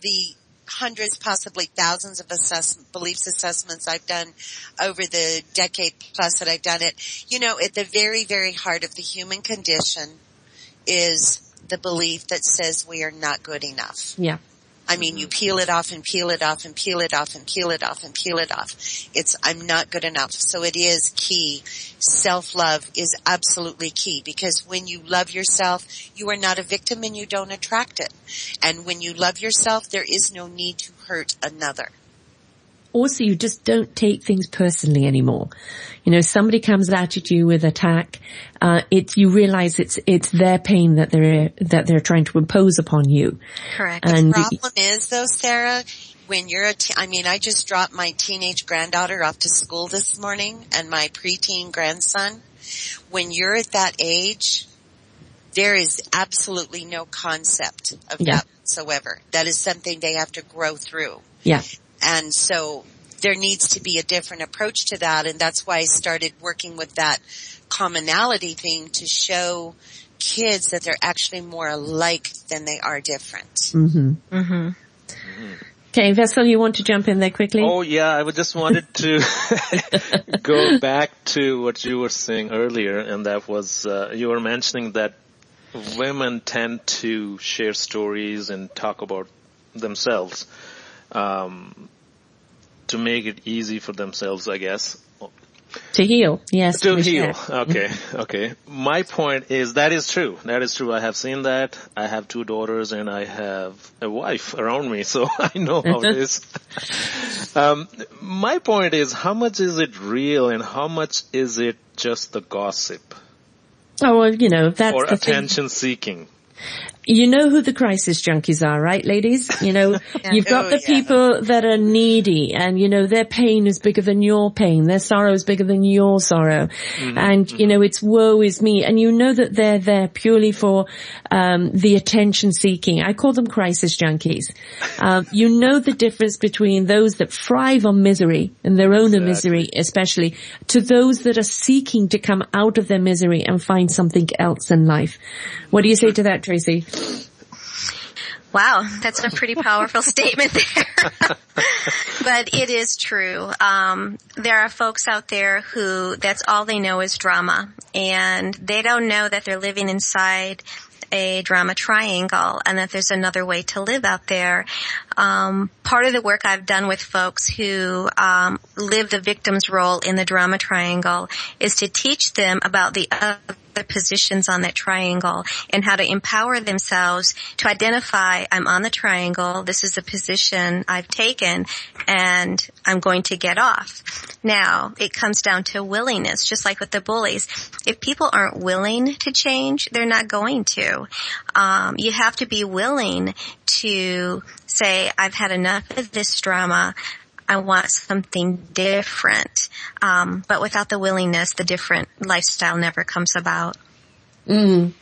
Speaker 3: the hundreds, possibly thousands of assess- beliefs assessments I've done over the decade plus that I've done it. You know, at the very, very heart of the human condition is the belief that says we are not good enough.
Speaker 1: Yeah.
Speaker 3: I mean, you peel it off and peel it off and peel it off and peel it off and peel it off. It's, I'm not good enough. So it is key. Self-love is absolutely key because when you love yourself, you are not a victim and you don't attract it. And when you love yourself, there is no need to hurt another
Speaker 1: also you just don't take things personally anymore. You know, somebody comes at you with attack, uh, it's, you realize it's, it's their pain that they're, that they're trying to impose upon you.
Speaker 2: Correct.
Speaker 3: And the problem is though, Sarah, when you're a te- I mean, I just dropped my teenage granddaughter off to school this morning and my preteen grandson. When you're at that age, there is absolutely no concept of yeah. that whatsoever. That is something they have to grow through.
Speaker 1: Yeah.
Speaker 3: And so there needs to be a different approach to that. And that's why I started working with that commonality thing to show kids that they're actually more alike than they are different.
Speaker 1: Mm-hmm. Mm-hmm. Okay, Vessel, you want to jump in there quickly?
Speaker 4: Oh yeah, I just wanted to go back to what you were saying earlier, and that was uh, you were mentioning that women tend to share stories and talk about themselves um, to make it easy for themselves, I guess.
Speaker 1: To heal, yes.
Speaker 4: To heal. Okay, okay. My point is that is true. That is true. I have seen that. I have two daughters and I have a wife around me, so I know how it is. Um, my point is, how much is it real and how much is it just the gossip?
Speaker 1: Oh, well, you know, that's
Speaker 4: or attention thing. seeking.
Speaker 1: You know who the crisis junkies are, right, ladies? You know, yeah. you've got oh, the yeah. people that are needy and, you know, their pain is bigger than your pain. Their sorrow is bigger than your sorrow. Mm-hmm. And, mm-hmm. you know, it's woe is me. And you know that they're there purely for, um, the attention seeking. I call them crisis junkies. Um, you know the difference between those that thrive on misery and their own exactly. misery, especially to those that are seeking to come out of their misery and find something else in life. What do you say to that, Tracy?
Speaker 2: Wow, that's a pretty powerful statement there. but it is true. Um, there are folks out there who that's all they know is drama, and they don't know that they're living inside a drama triangle and that there's another way to live out there. Um, part of the work I've done with folks who um, live the victim's role in the drama triangle is to teach them about the other the positions on that triangle and how to empower themselves to identify I'm on the triangle, this is the position I've taken and I'm going to get off. Now, it comes down to willingness, just like with the bullies. If people aren't willing to change, they're not going to. Um, you have to be willing to say, I've had enough of this drama. I want something different. Um, but without the willingness, the different lifestyle never comes about.
Speaker 1: Mm.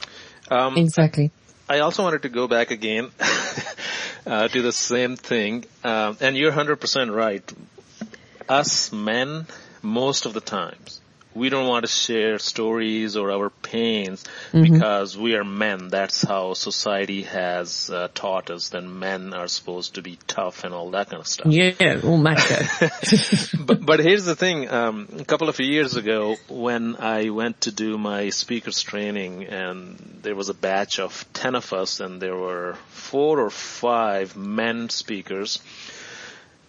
Speaker 1: Um, exactly.
Speaker 4: I also wanted to go back again uh, to the same thing, uh, and you're 100% right. Us men, most of the times, we don't want to share stories or our pains mm-hmm. because we are men. That's how society has uh, taught us that men are supposed to be tough and all that kind of stuff.
Speaker 1: Yeah, all macho.
Speaker 4: but, but here's the thing. Um, a couple of years ago, when I went to do my speakers training, and there was a batch of ten of us, and there were four or five men speakers.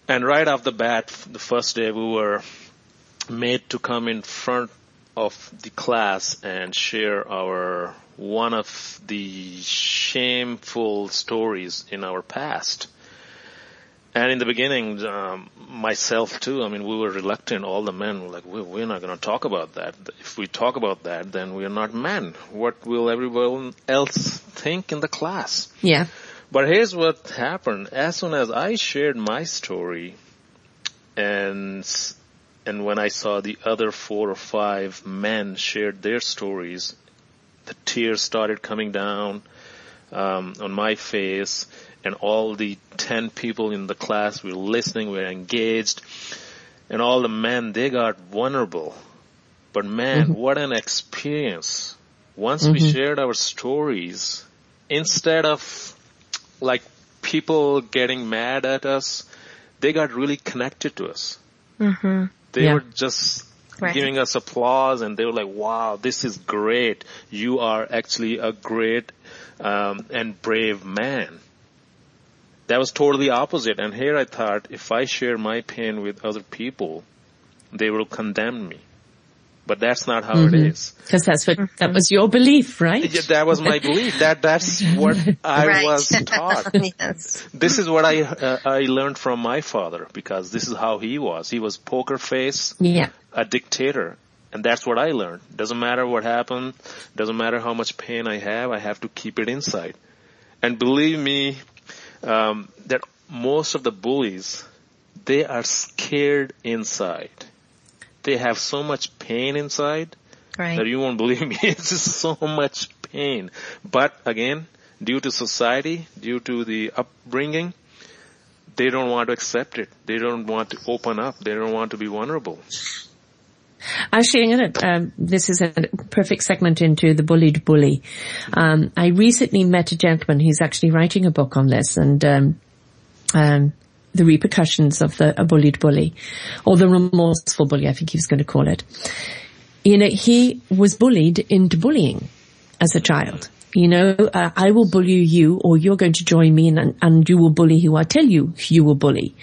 Speaker 4: And right off the bat, the first day we were made to come in front of the class and share our one of the shameful stories in our past. And in the beginning, um, myself too, I mean, we were reluctant. All the men were like, we're not going to talk about that. If we talk about that, then we are not men. What will everyone else think in the class?
Speaker 1: Yeah.
Speaker 4: But here's what happened. As soon as I shared my story and and when I saw the other four or five men shared their stories, the tears started coming down um, on my face, and all the ten people in the class were listening, were engaged, and all the men they got vulnerable. But man, mm-hmm. what an experience! Once mm-hmm. we shared our stories, instead of like people getting mad at us, they got really connected to us.
Speaker 2: Mm-hmm.
Speaker 4: They yeah. were just right. giving us applause and they were like, wow, this is great. You are actually a great um, and brave man. That was totally opposite. And here I thought, if I share my pain with other people, they will condemn me. But that's not how mm-hmm. it is.
Speaker 1: Because that's what, that was your belief, right?
Speaker 4: Yeah, that was my belief. That, that's what I right. was taught. yes. This is what I, uh, I learned from my father because this is how he was. He was poker face,
Speaker 1: yeah.
Speaker 4: a dictator. And that's what I learned. Doesn't matter what happened. Doesn't matter how much pain I have. I have to keep it inside. And believe me, um, that most of the bullies, they are scared inside they have so much pain inside
Speaker 2: right.
Speaker 4: that you won't believe me. It's just so much pain. But again, due to society, due to the upbringing, they don't want to accept it. They don't want to open up. They don't want to be vulnerable.
Speaker 1: Actually, I'm gonna, um, this is a perfect segment into the bullied bully. Um, I recently met a gentleman who's actually writing a book on this and, um, um the repercussions of the a bullied bully, or the remorseful bully, I think he was going to call it. You know, he was bullied into bullying as a child. You know, uh, I will bully you or you're going to join me and, and you will bully who I tell you you will bully.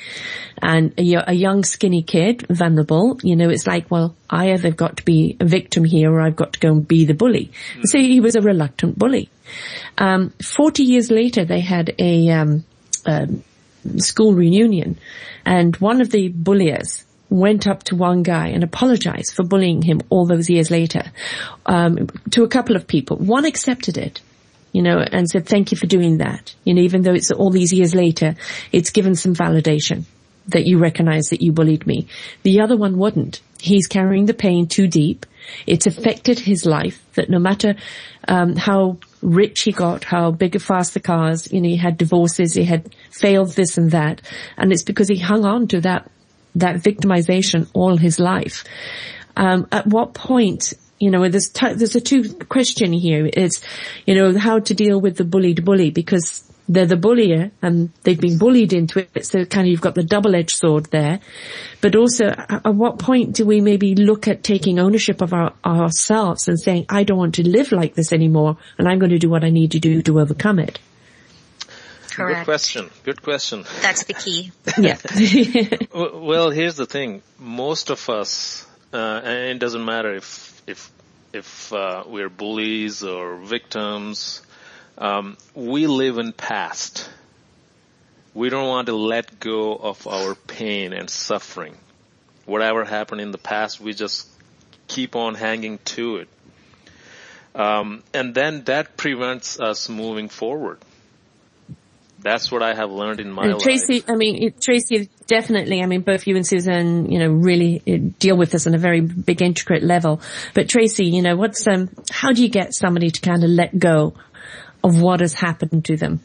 Speaker 1: And a, a young skinny kid, vulnerable, you know, it's like, well, I either got to be a victim here or I've got to go and be the bully. Mm. So he was a reluctant bully. Um, 40 years later, they had a, um, um, school reunion and one of the bulliers went up to one guy and apologized for bullying him all those years later um, to a couple of people. One accepted it, you know, and said, thank you for doing that. You know, even though it's all these years later, it's given some validation that you recognize that you bullied me. The other one wouldn't. He's carrying the pain too deep. It's affected his life that no matter um, how rich he got, how big and fast the cars, you know, he had divorces, he had failed this and that. And it's because he hung on to that, that victimization all his life. Um, at what point, you know, there's, t- there's a two question here. It's, you know, how to deal with the bullied bully because they're the bullier and they've been bullied into it. So kind of you've got the double-edged sword there. But also at what point do we maybe look at taking ownership of our, ourselves and saying, I don't want to live like this anymore and I'm going to do what I need to do to overcome it?
Speaker 2: Correct.
Speaker 4: Good question. Good question.
Speaker 2: That's the key.
Speaker 1: yeah.
Speaker 4: well, here's the thing. Most of us, uh, and it doesn't matter if, if if uh, we're bullies or victims, um, we live in past. We don't want to let go of our pain and suffering. Whatever happened in the past, we just keep on hanging to it. Um, and then that prevents us moving forward. That's what I have learned in my
Speaker 1: and Tracy,
Speaker 4: life.
Speaker 1: I mean, it, Tracy, definitely. I mean, both you and Susan, you know, really uh, deal with this on a very big, intricate level. But Tracy, you know, what's um, how do you get somebody to kind of let go of what has happened to them?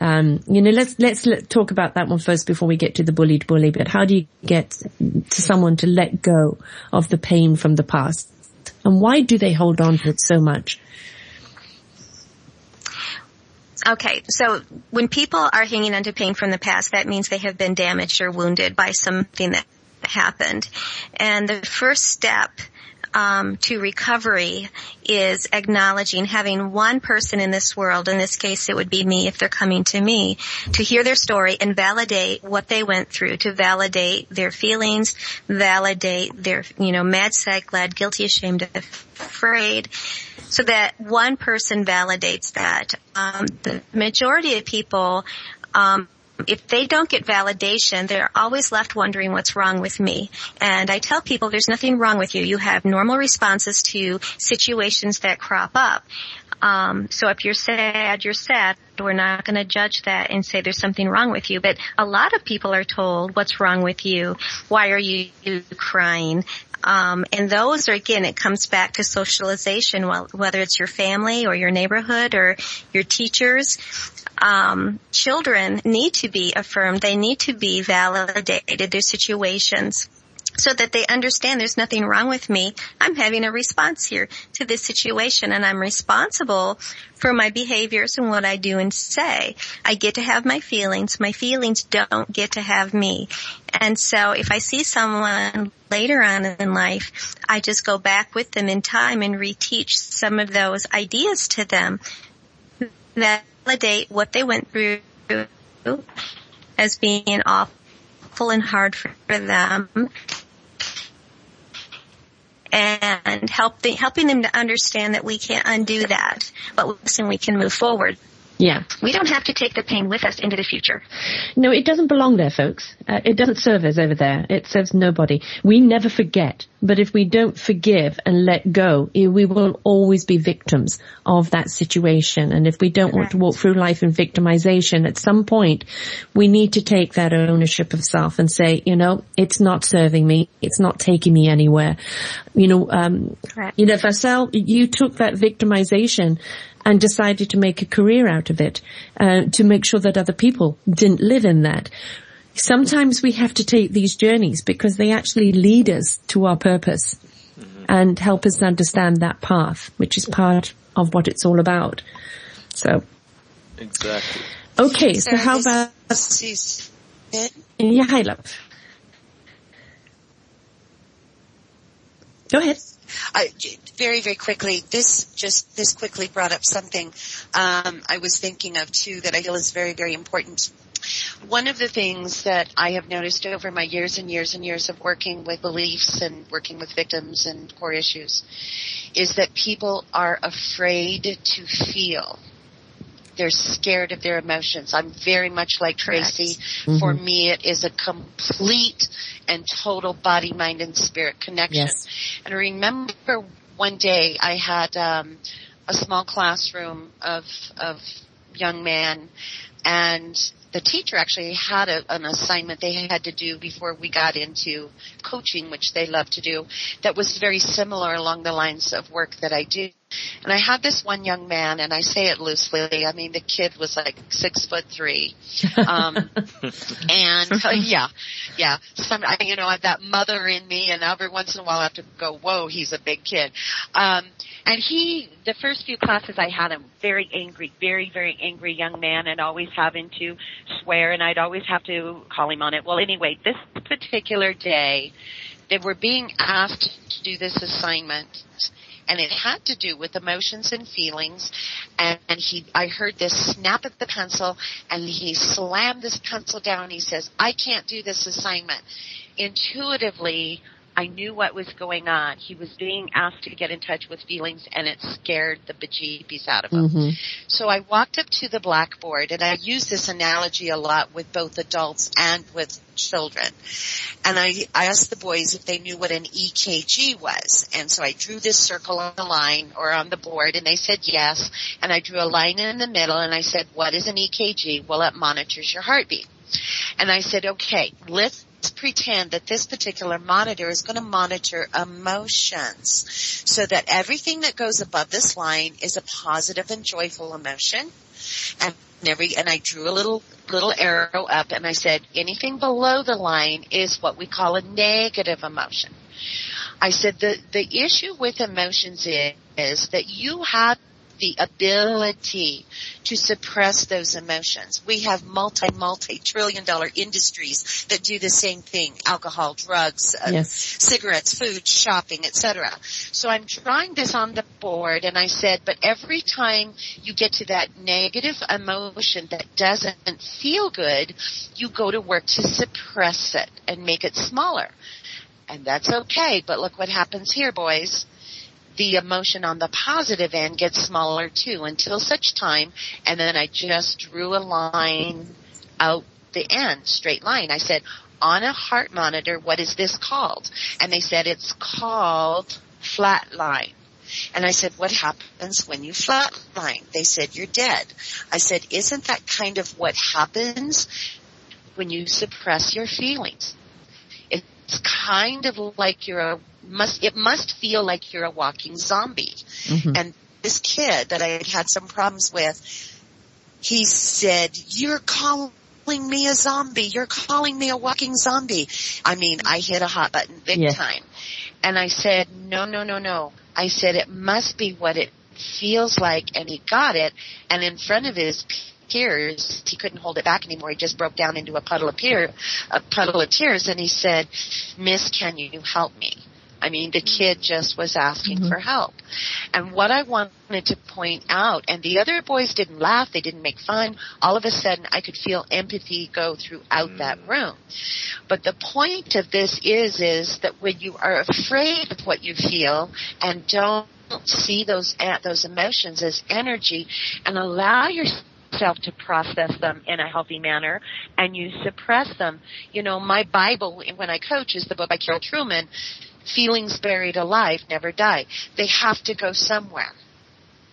Speaker 1: Um, you know, let's, let's let, talk about that one first before we get to the bullied bully. But how do you get to someone to let go of the pain from the past? And why do they hold on to it so much?
Speaker 2: Okay, so when people are hanging on to pain from the past, that means they have been damaged or wounded by something that happened. And the first step um, to recovery is acknowledging having one person in this world, in this case it would be me if they're coming to me, to hear their story and validate what they went through, to validate their feelings, validate their, you know, mad, sad, glad, guilty, ashamed, afraid, so that one person validates that. Um, the majority of people um, if they don't get validation, they're always left wondering what's wrong with me. And I tell people there's nothing wrong with you. You have normal responses to situations that crop up. Um, so if you're sad, you're sad. We're not going to judge that and say there's something wrong with you. But a lot of people are told, "What's wrong with you? Why are you crying?" Um, and those are again, it comes back to socialization, whether it's your family or your neighborhood or your teachers um, children need to be affirmed. They need to be validated. Their situations so that they understand there's nothing wrong with me. I'm having a response here to this situation and I'm responsible for my behaviors and what I do and say. I get to have my feelings. My feelings don't get to have me. And so if I see someone later on in life, I just go back with them in time and reteach some of those ideas to them that validate what they went through as being awful and hard for them and help the, helping them to understand that we can't undo that, but listen, we can move forward.
Speaker 1: Yeah.
Speaker 2: We don't have to take the pain with us into the future.
Speaker 1: No, it doesn't belong there, folks. Uh, it doesn't serve us over there. It serves nobody. We never forget. But if we don't forgive and let go, we will always be victims of that situation. And if we don't Correct. want to walk through life in victimization, at some point, we need to take that ownership of self and say, you know, it's not serving me. It's not taking me anywhere. You know, um, you know, Vassal, you took that victimization and decided to make a career out of it, uh, to make sure that other people didn't live in that. Sometimes we have to take these journeys because they actually lead us to our purpose mm-hmm. and help us understand that path, which is part of what it's all about. So.
Speaker 4: Exactly.
Speaker 1: Okay, so how about... Yeah, hi love. Go ahead.
Speaker 3: I, very, very quickly, this just, this quickly brought up something, um, I was thinking of too that I feel is very, very important. One of the things that I have noticed over my years and years and years of working with beliefs and working with victims and core issues is that people are afraid to feel they're scared of their emotions. I'm very much like Tracy. Mm-hmm. For me, it is a complete and total body, mind, and spirit connection. Yes. And I remember one day I had um, a small classroom of of young men, and the teacher actually had a, an assignment they had to do before we got into coaching, which they love to do, that was very similar along the lines of work that I do. And I had this one young man, and I say it loosely. I mean, the kid was like six foot three, um, and uh, yeah, yeah. Some, I, you know, I have that mother in me, and every once in a while I have to go, "Whoa, he's a big kid." Um, and he, the first few classes I had him, very angry, very, very angry young man, and always having to swear, and I'd always have to call him on it. Well, anyway, this particular day, they were being asked to do this assignment and it had to do with emotions and feelings. And, and he, I heard this snap at the pencil, and he slammed this pencil down. He says, "I can't do this assignment." Intuitively, I knew what was going on. He was being asked to get in touch with feelings and it scared the bejeebies out of him. Mm-hmm. So I walked up to the blackboard and I use this analogy a lot with both adults and with children. And I, I asked the boys if they knew what an EKG was. And so I drew this circle on the line or on the board and they said yes. And I drew a line in the middle and I said, what is an EKG? Well, it monitors your heartbeat. And I said, okay, let's pretend that this particular monitor is going to monitor emotions so that everything that goes above this line is a positive and joyful emotion. And every, and I drew a little, little arrow up and I said anything below the line is what we call a negative emotion. I said the, the issue with emotions is, is that you have the ability to suppress those emotions. We have multi, multi-trillion dollar industries that do the same thing. Alcohol, drugs, uh, yes. cigarettes, food, shopping, etc. So I'm drawing this on the board and I said, but every time you get to that negative emotion that doesn't feel good, you go to work to suppress it and make it smaller. And that's okay, but look what happens here, boys the emotion on the positive end gets smaller too until such time and then I just drew a line out the end, straight line. I said, on a heart monitor, what is this called? And they said it's called flat line. And I said, what happens when you flatline? They said, you're dead. I said, isn't that kind of what happens when you suppress your feelings? It's kind of like you're a must it must feel like you're a walking zombie. Mm-hmm. And this kid that I had had some problems with, he said, "You're calling." me a zombie. You're calling me a walking zombie. I mean, I hit a hot button big yes. time. And I said, no, no, no, no. I said, it must be what it feels like. And he got it. And in front of his tears. He couldn't hold it back anymore. He just broke down into a puddle of tears, a puddle of tears, and he said, "Miss, can you help me?" I mean, the kid just was asking mm-hmm. for help. And what I wanted to point out, and the other boys didn't laugh, they didn't make fun, all of a sudden I could feel empathy go throughout mm. that room. But the point of this is, is that when you are afraid of what you feel and don't see those, those emotions as energy and allow yourself yourself to process them in a healthy manner and you suppress them. You know, my Bible when I coach is the book by Karol Truman, Feelings Buried Alive Never Die. They have to go somewhere.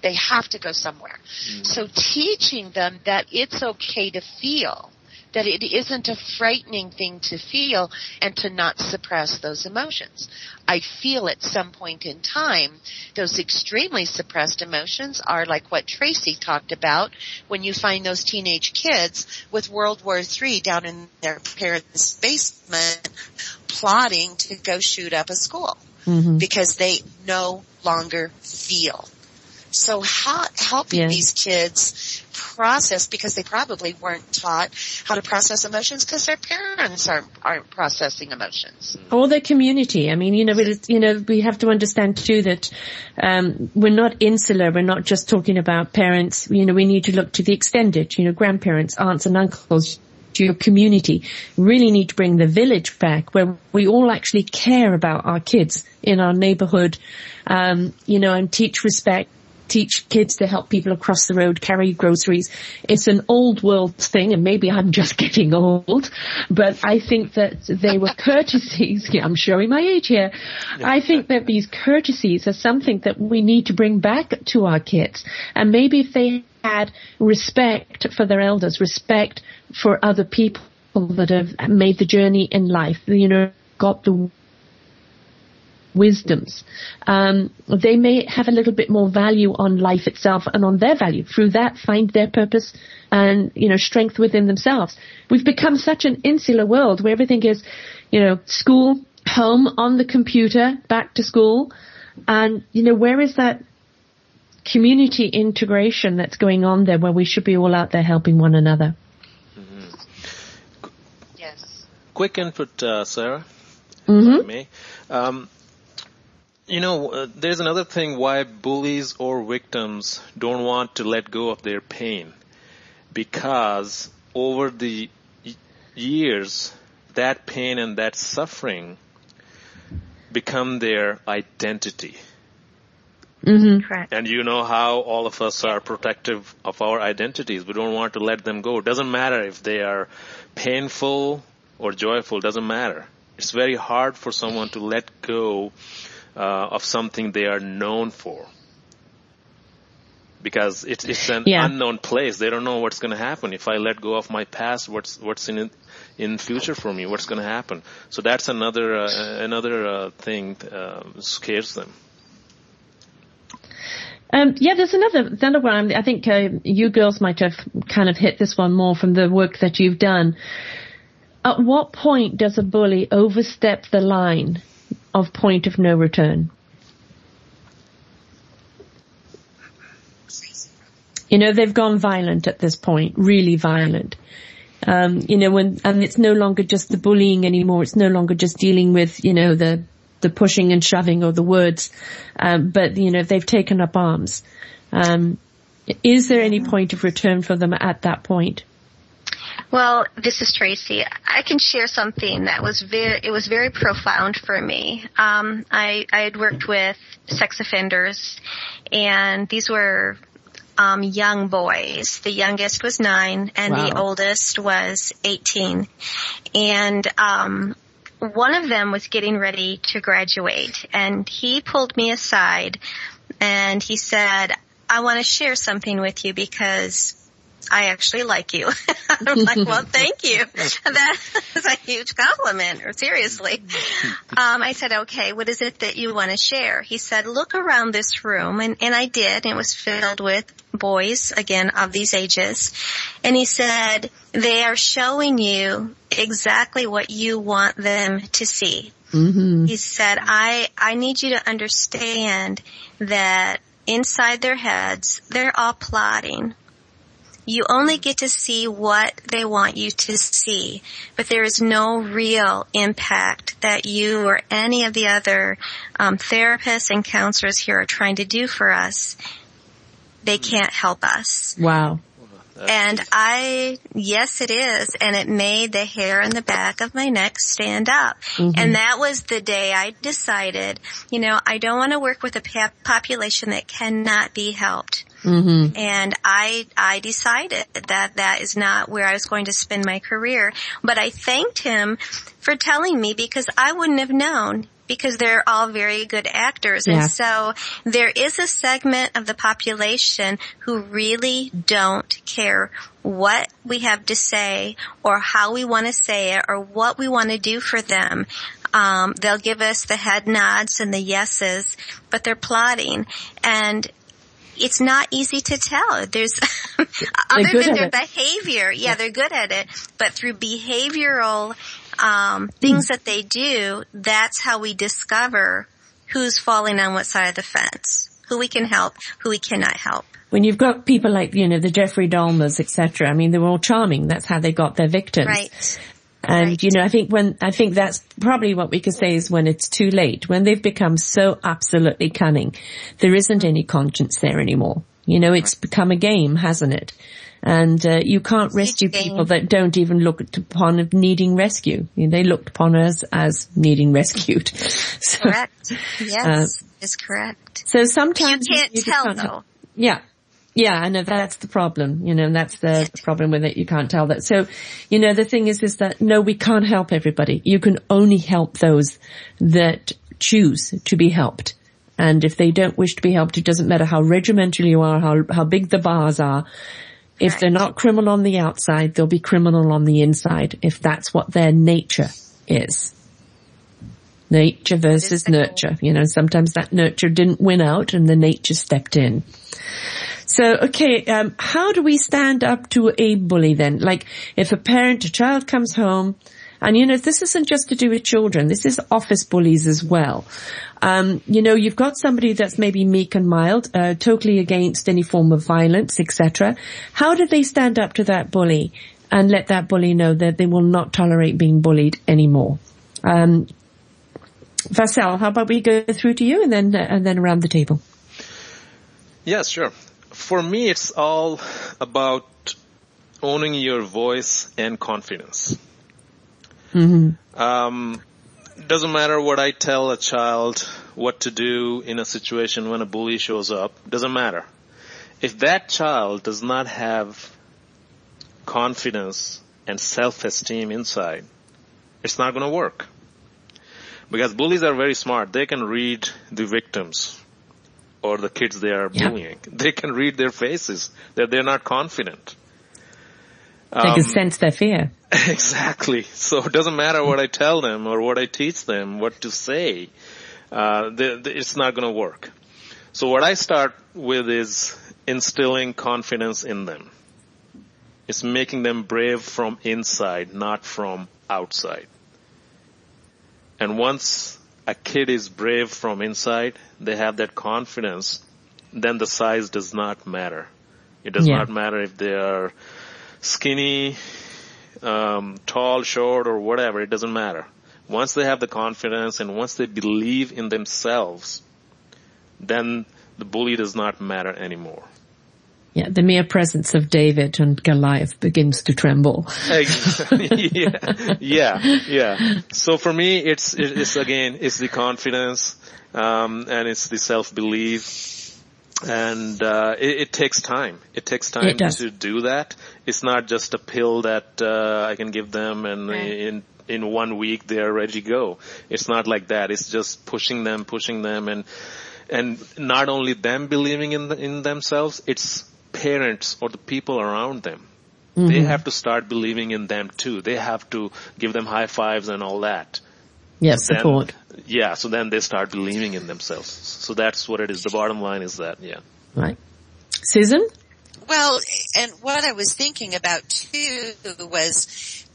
Speaker 3: They have to go somewhere. Mm. So teaching them that it's okay to feel that it isn't a frightening thing to feel and to not suppress those emotions. I feel at some point in time, those extremely suppressed emotions are like what Tracy talked about when you find those teenage kids with World War III down in their parents' basement plotting to go shoot up a school mm-hmm. because they no longer feel. So how, helping these kids process because they probably weren't taught how to process emotions because their parents aren't, aren't processing emotions.
Speaker 1: Or their community. I mean, you know, we, you know, we have to understand too that, um, we're not insular. We're not just talking about parents. You know, we need to look to the extended, you know, grandparents, aunts and uncles, to your community. Really need to bring the village back where we all actually care about our kids in our neighborhood, um, you know, and teach respect teach kids to help people across the road carry groceries. It's an old world thing and maybe I'm just getting old, but I think that they were courtesies. Yeah, I'm showing my age here. I think that these courtesies are something that we need to bring back to our kids. And maybe if they had respect for their elders, respect for other people that have made the journey in life, you know, got the wisdoms, um, they may have a little bit more value on life itself and on their value. Through that, find their purpose and you know strength within themselves. We've become such an insular world where everything is, you know, school, home, on the computer, back to school, and you know where is that community integration that's going on there where we should be all out there helping one another.
Speaker 3: Mm-hmm. Yes.
Speaker 4: Quick input, uh, Sarah. Mm-hmm. Um, you know, uh, there's another thing why bullies or victims don't want to let go of their pain. Because over the years, that pain and that suffering become their identity.
Speaker 2: Mm-hmm. Correct.
Speaker 4: And you know how all of us are protective of our identities. We don't want to let them go. It doesn't matter if they are painful or joyful. It doesn't matter. It's very hard for someone to let go of something they are known for because it's it's an yeah. unknown place. They don't know what's going to happen if I let go of my past. What's what's in it, in future for me? What's going to happen? So that's another uh, another uh, thing uh, scares them.
Speaker 1: Um, yeah, there's another another one. I think uh, you girls might have kind of hit this one more from the work that you've done. At what point does a bully overstep the line of point of no return? You know, they've gone violent at this point, really violent. Um, you know, when, and it's no longer just the bullying anymore. It's no longer just dealing with, you know, the, the pushing and shoving or the words. Um, but, you know, they've taken up arms. Um, is there any point of return for them at that point?
Speaker 2: Well, this is Tracy. I can share something that was very, it was very profound for me. Um, I, I had worked with sex offenders and these were um, young boys. The youngest was nine, and wow. the oldest was 18. And um, one of them was getting ready to graduate, and he pulled me aside, and he said, "I want to share something with you because I actually like you. I'm like, well, thank you. That is a huge compliment, or seriously. Um, I said, okay, what is it that you want to share? He said, look around this room, and, and I did. It was filled with boys, again, of these ages. And he said, they are showing you exactly what you want them to see. Mm-hmm. He said, I, I need you to understand that inside their heads, they're all plotting you only get to see what they want you to see, but there is no real impact that you or any of the other um, therapists and counselors here are trying to do for us. They can't help us.
Speaker 1: Wow.
Speaker 2: And I, yes it is, and it made the hair in the back of my neck stand up. Mm-hmm. And that was the day I decided, you know, I don't want to work with a population that cannot be helped. Mm-hmm. And I, I decided that that is not where I was going to spend my career. But I thanked him for telling me because I wouldn't have known because they're all very good actors. Yeah. And so there is a segment of the population who really don't care what we have to say or how we want to say it or what we want to do for them. Um, they'll give us the head nods and the yeses, but they're plotting. And it's not easy to tell. There's other than their behavior, yeah, yeah, they're good at it, but through behavioral um, things mm. that they do, that's how we discover who's falling on what side of the fence, who we can help, who we cannot help.
Speaker 1: When you've got people like, you know, the Jeffrey Dahmers, etc. I mean, they were all charming. That's how they got their victims.
Speaker 2: Right.
Speaker 1: And
Speaker 2: right.
Speaker 1: you know, I think when, I think that's probably what we could say is when it's too late, when they've become so absolutely cunning, there isn't any conscience there anymore. You know, it's become a game, hasn't it? And uh, you can't rescue people that don't even look upon needing rescue. You know, they looked upon us as needing rescued.
Speaker 2: so, correct. Yes, uh, is correct.
Speaker 1: So sometimes
Speaker 2: you can't you tell though.
Speaker 1: Yeah, yeah, I know that's the problem, you know, that's the, the, problem with it. You can't tell that. So, you know, the thing is, is that no, we can't help everybody. You can only help those that choose to be helped. And if they don't wish to be helped, it doesn't matter how regimental you are, how, how big the bars are. If they're not criminal on the outside, they'll be criminal on the inside if that's what their nature is. Nature versus nurture. You know, sometimes that nurture didn't win out and the nature stepped in. So, okay, um, how do we stand up to a bully then? Like, if a parent, a child comes home, and you know, this isn't just to do with children. This is office bullies as well. Um, you know, you've got somebody that's maybe meek and mild, uh, totally against any form of violence, etc. How do they stand up to that bully and let that bully know that they will not tolerate being bullied anymore? Um, Vassal, how about we go through to you and then uh, and then around the table?
Speaker 4: Yes, sure for me, it's all about owning your voice and confidence. Mm-hmm. Um, doesn't matter what I tell a child what to do in a situation when a bully shows up. Doesn't matter. If that child does not have confidence and self-esteem inside, it's not going to work. Because bullies are very smart. They can read the victims or the kids they are
Speaker 1: Yeah.
Speaker 4: bullying. They can read their faces that they're not confident.
Speaker 1: They can sense their fear.
Speaker 4: Exactly. So it doesn't matter what I tell them or what I teach them, what to say. Uh, the, the, it's not going to work. So what I start with is instilling confidence in them. It's making them brave from inside, not from outside. And once a kid is brave from inside, they have that confidence, then the size does not matter. It does
Speaker 1: Yeah.
Speaker 4: not matter if they are skinny, um, tall, short, or whatever. It doesn't matter. Once they have the confidence and once they believe in themselves, then the bully does not matter anymore.
Speaker 1: Yeah, the mere presence of David and Goliath begins to tremble.
Speaker 4: yeah, yeah, yeah. So for me, it's it's again, it's the confidence, um, and it's the self belief, and uh, it, it takes time. It takes time
Speaker 1: It
Speaker 4: to do that. It's not just a pill that uh, I can give them, and
Speaker 5: Right.
Speaker 4: in in one week they are ready to go. It's not like that. It's just pushing them, pushing them, and and not only them believing in the, in themselves, it's parents or the people around them. They mm-hmm. have to start believing in them too. They have to give them high fives and all that.
Speaker 1: Yes,
Speaker 4: Then-
Speaker 1: support.
Speaker 4: yeah, so then they start believing in themselves. So that's what it is. The bottom line is that, yeah.
Speaker 1: Right. Susan?
Speaker 3: Well, and what I was thinking about too was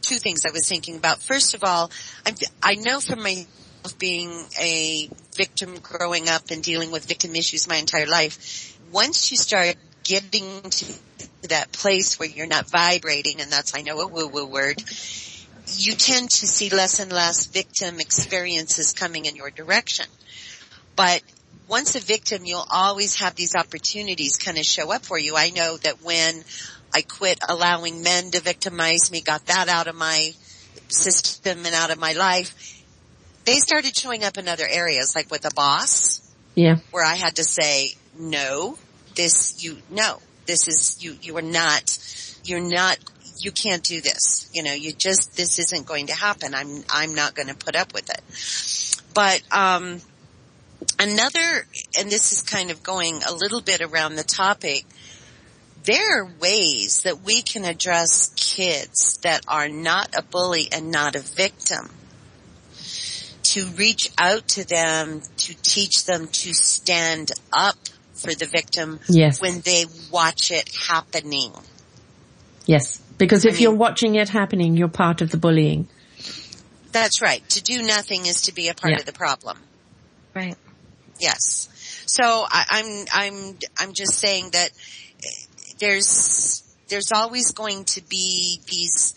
Speaker 3: two things I was thinking about. First of all, I'm, I know from myself being a victim growing up and dealing with victim issues my entire life, once you start getting to that place where you're not vibrating, and that's I know a woo-woo word, you tend to see less and less victim experiences coming in your direction. But once a victim, you'll always have these opportunities kind of show up for you. I know that when I quit allowing men to victimize me, got that out of my system and out of my life, they started showing up in other areas, like with a boss,
Speaker 1: Yeah.
Speaker 3: where I had to say, no, this, you, no, this is, you, you are not, you're not, you can't do this. You know, you just, this isn't going to happen. I'm, I'm not going to put up with it. But, um, another, and this is kind of going a little bit around the topic, there are ways that we can address kids that are not a bully and not a victim to reach out to them, to teach them to stand up for the victim
Speaker 1: Yes.
Speaker 3: when they watch it happening.
Speaker 1: Yes. Because if
Speaker 3: mean-
Speaker 1: you're watching it happening, you're part of the bullying.
Speaker 3: That's right. To do nothing is to be a part
Speaker 1: Yeah.
Speaker 3: of the problem.
Speaker 2: Right.
Speaker 3: Yes. So I, I'm I'm I'm just saying that eh, there's there's always going to be these.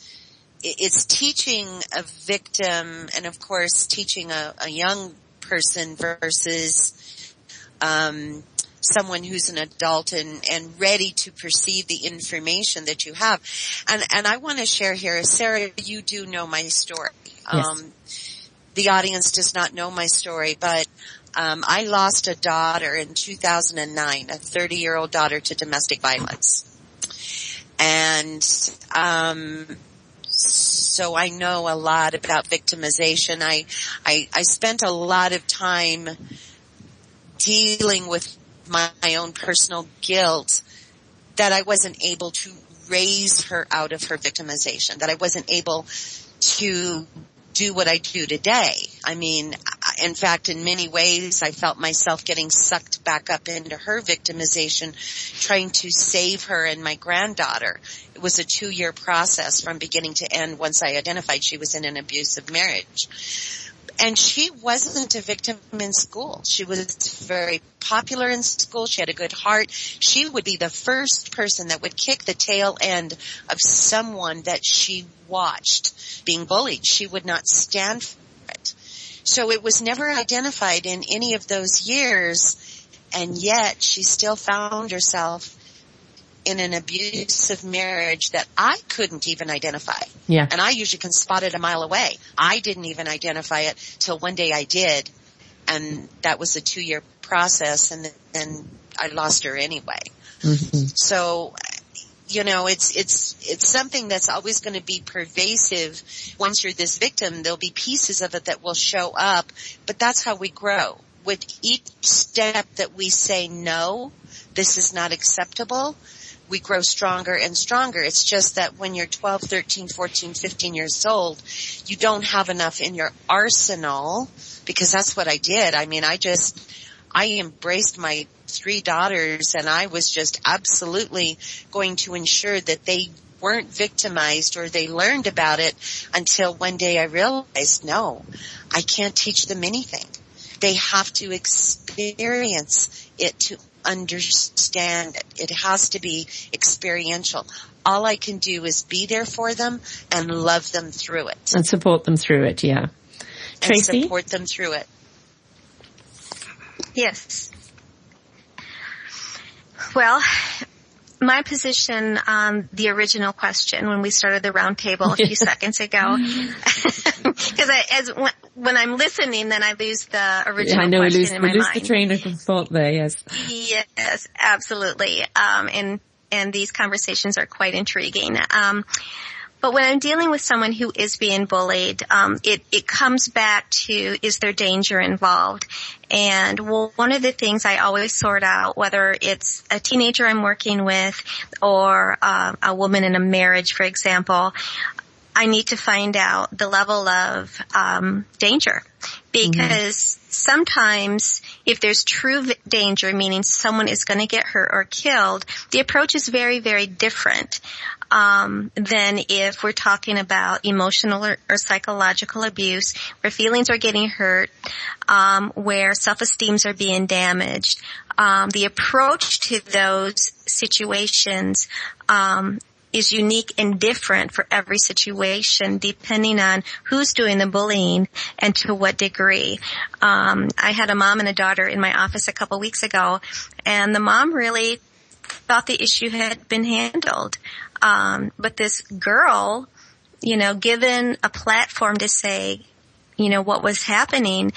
Speaker 3: It- It's teaching a victim, and of course, teaching a, a young person versus um, someone who's an adult and, and ready to perceive the information that you have. And and I want to share here, Sarah, you do know my story.
Speaker 1: Yes.
Speaker 3: Um, the audience does not know my story, but um, I lost a daughter in 2009, a 30 year old daughter to domestic violence. And, um, so I know a lot about victimization. I, I, I spent a lot of time dealing with my, my own personal guilt that I wasn't able to raise her out of her victimization, that I wasn't able to do what I do today. I mean, in fact, in many ways, I felt myself getting sucked back up into her victimization, trying to save her and my granddaughter. It was a two year process from beginning to end once I identified she was in an abusive marriage. And she wasn't a victim in school. She was very popular in school. She had a good heart. She would be the first person that would kick the tail end of someone that she watched being bullied. She would not stand for it. So it was never identified in any of those years. And yet she still found herself in an abusive marriage that I couldn't even identify.
Speaker 1: Yeah.
Speaker 3: And I usually can spot it a mile away. I didn't even identify it till one day I did. And that was a two year process and then I lost her anyway. Mm-hmm. So, you know, it's, it's, it's something that's always going to be pervasive. Once you're this victim, there'll be pieces of it that will show up, but that's how we grow. With each step that we say no, this is not acceptable, we grow stronger and stronger. It's just that when you're 12, 13, 14, 15 years old, you don't have enough in your arsenal because that's what I did. I mean, I just, I embraced my three daughters and I was just absolutely going to ensure that they weren't victimized or they learned about it until one day I realized, no, I can't teach them anything. They have to experience it to understand it. It has to be experiential. All I can do is be there for them and love them through it.
Speaker 1: And support them through it, yeah. Tracy?
Speaker 3: And support them through it.
Speaker 2: Yes. Well, my position on the original question when we started the roundtable a few seconds ago, because as when I'm listening, then I lose the original yeah, I know, question
Speaker 1: we lose, we lose the train of thought there. Yes.
Speaker 2: Yes, absolutely. Um, and and these conversations are quite intriguing. Um, but when I'm dealing with someone who is being bullied, um, it, it comes back to is there danger involved? And well, one of the things I always sort out, whether it's a teenager I'm working with or uh, a woman in a marriage, for example, I need to find out the level of um, danger because mm-hmm. sometimes if there's true danger, meaning someone is going to get hurt or killed, the approach is very, very different um, than if we're talking about emotional or, or psychological abuse, where feelings are getting hurt, um, where self-esteems are being damaged. Um, the approach to those situations um, is unique and different for every situation depending on who's doing the bullying and to what degree. Um, I had a mom and a daughter in my office a couple weeks ago and the mom really thought the issue had been handled. Um, but this girl, you know, given a platform to say, you know, what was happening,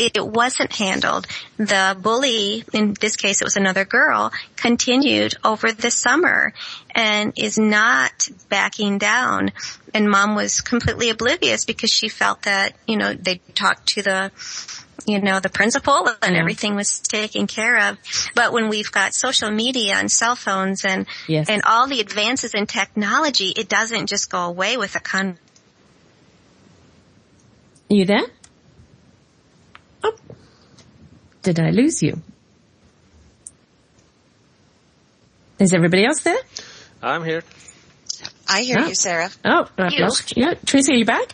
Speaker 2: it, it wasn't handled. The bully, in this case it was another girl, continued over the summer and is not backing down. And mom was completely oblivious because she felt that, you know, they talked to the you know, the principal and yeah. everything was taken care of. But when we've got social media and cell phones and, yes. and all the advances in technology, it doesn't just go away with a con.
Speaker 1: You there? Oh. Did I lose you? Is everybody else there?
Speaker 4: I'm here.
Speaker 3: I hear oh. you, Sarah.
Speaker 1: Oh, I lost you. Yeah. Tracy, are you back?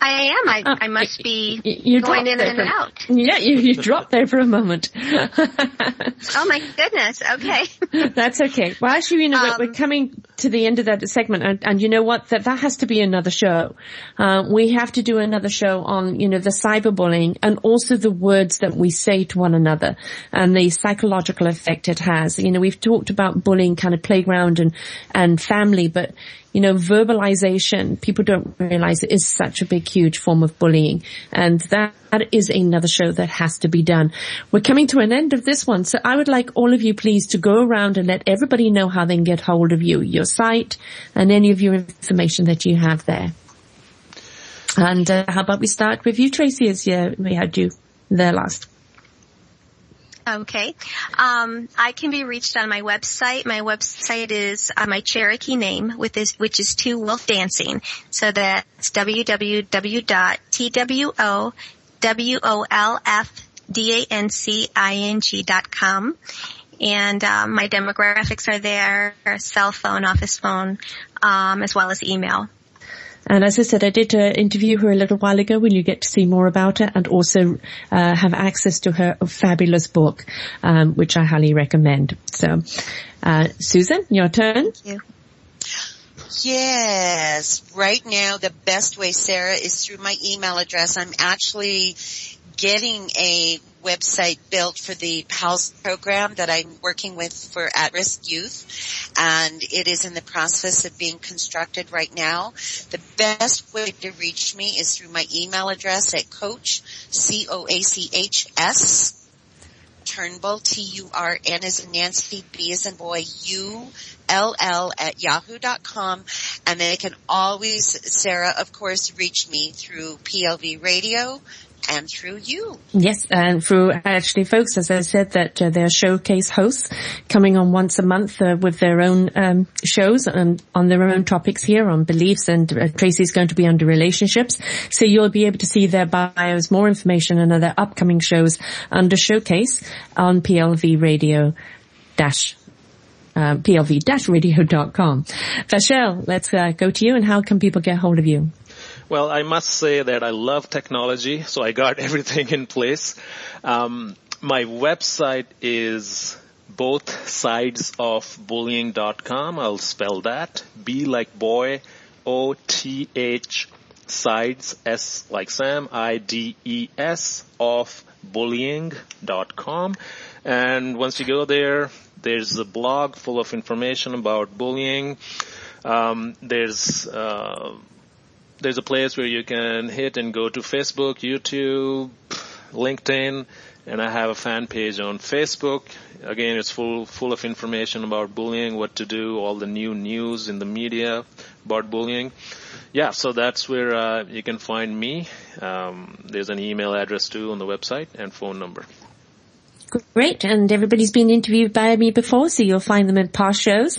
Speaker 2: I am. I, uh, I must be you going in and
Speaker 1: for,
Speaker 2: out.
Speaker 1: Yeah, you, you dropped there for a moment.
Speaker 2: oh my goodness. Okay.
Speaker 1: That's okay. Well, actually, you know, um, we're coming to the end of that segment and, and, you know what? That, that has to be another show. Uh, we have to do another show on, you know, the cyberbullying and also the words that we say to one another and the psychological effect it has. You know, we've talked about bullying kind of playground and, and family, but you know, verbalization, people don't realize it is such a big, huge form of bullying. And that, that is another show that has to be done. We're coming to an end of this one. So I would like all of you please to go around and let everybody know how they can get hold of you, your site and any of your information that you have there. And uh, how about we start with you, Tracy, as uh, we had you there last.
Speaker 2: Okay. Um, I can be reached on my website. My website is uh, my Cherokee name, with this, which is Two Wolf Dancing. So that's www.twolfdancing.com. And um, my demographics are there, cell phone, office phone, um, as well as email.
Speaker 1: And as I said, I did uh, interview her a little while ago when you get to see more about her and also uh, have access to her fabulous book, um, which I highly recommend. So, uh, Susan, your turn.
Speaker 2: Thank you.
Speaker 3: Yes. Right now, the best way, Sarah, is through my email address. I'm actually getting a website built for the PALS program that I'm working with for at-risk youth and it is in the process of being constructed right now. The best way to reach me is through my email address at coach, C-O-A-C-H-S, Turnbull, T-U-R-N is Nancy, B as in boy, U-L-L at yahoo.com. And they can always, Sarah, of course, reach me through PLV radio, and through you.
Speaker 1: Yes, and through actually folks, as I said, that uh, they're showcase hosts coming on once a month uh, with their own um, shows and on their own topics here on beliefs and uh, Tracy's going to be under relationships. So you'll be able to see their bios, more information and other upcoming shows under showcase on PLV radio dash uh, plv-radio.com. Vachelle, let's uh, go to you and how can people get hold of you?
Speaker 4: Well, I must say that I love technology, so I got everything in place. Um, my website is both sides of bullying.com. I'll spell that. B like boy, O T H sides, S like Sam, I D E S of bullying.com. And once you go there, there's a blog full of information about bullying. Um, there's uh, there's a place where you can hit and go to Facebook, YouTube, LinkedIn, and I have a fan page on Facebook. Again, it's full full of information about bullying, what to do, all the new news in the media about bullying. Yeah, so that's where uh, you can find me. Um, there's an email address too on the website and phone number.
Speaker 1: Great, and everybody's been interviewed by me before, so you'll find them in past shows,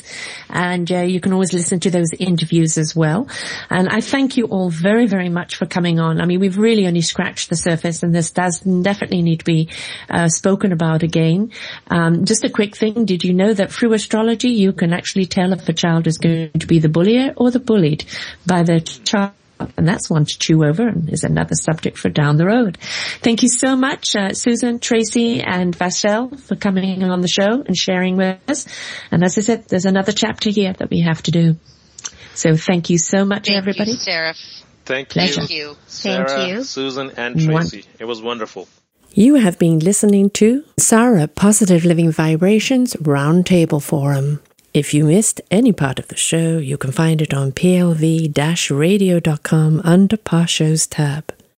Speaker 1: and uh, you can always listen to those interviews as well. And I thank you all very, very much for coming on. I mean, we've really only scratched the surface, and this does definitely need to be uh, spoken about again. Um, just a quick thing: Did you know that through astrology you can actually tell if a child is going to be the bullier or the bullied by the child? And that's one to chew over and is another subject for down the road. Thank you so much, uh, Susan, Tracy, and Vachelle for coming on the show and sharing with us. And as I said, there's another chapter here that we have to do. So thank you so much,
Speaker 5: thank
Speaker 1: everybody.
Speaker 5: You, Sarah.
Speaker 4: Thank
Speaker 1: Pleasure.
Speaker 4: you.
Speaker 5: Thank you.
Speaker 4: Sarah,
Speaker 2: Thank you.
Speaker 4: Susan, and Tracy. It was wonderful.
Speaker 1: You have been listening to Sarah Positive Living Vibrations Roundtable Forum. If you missed any part of the show, you can find it on plv-radio.com under Past Shows tab.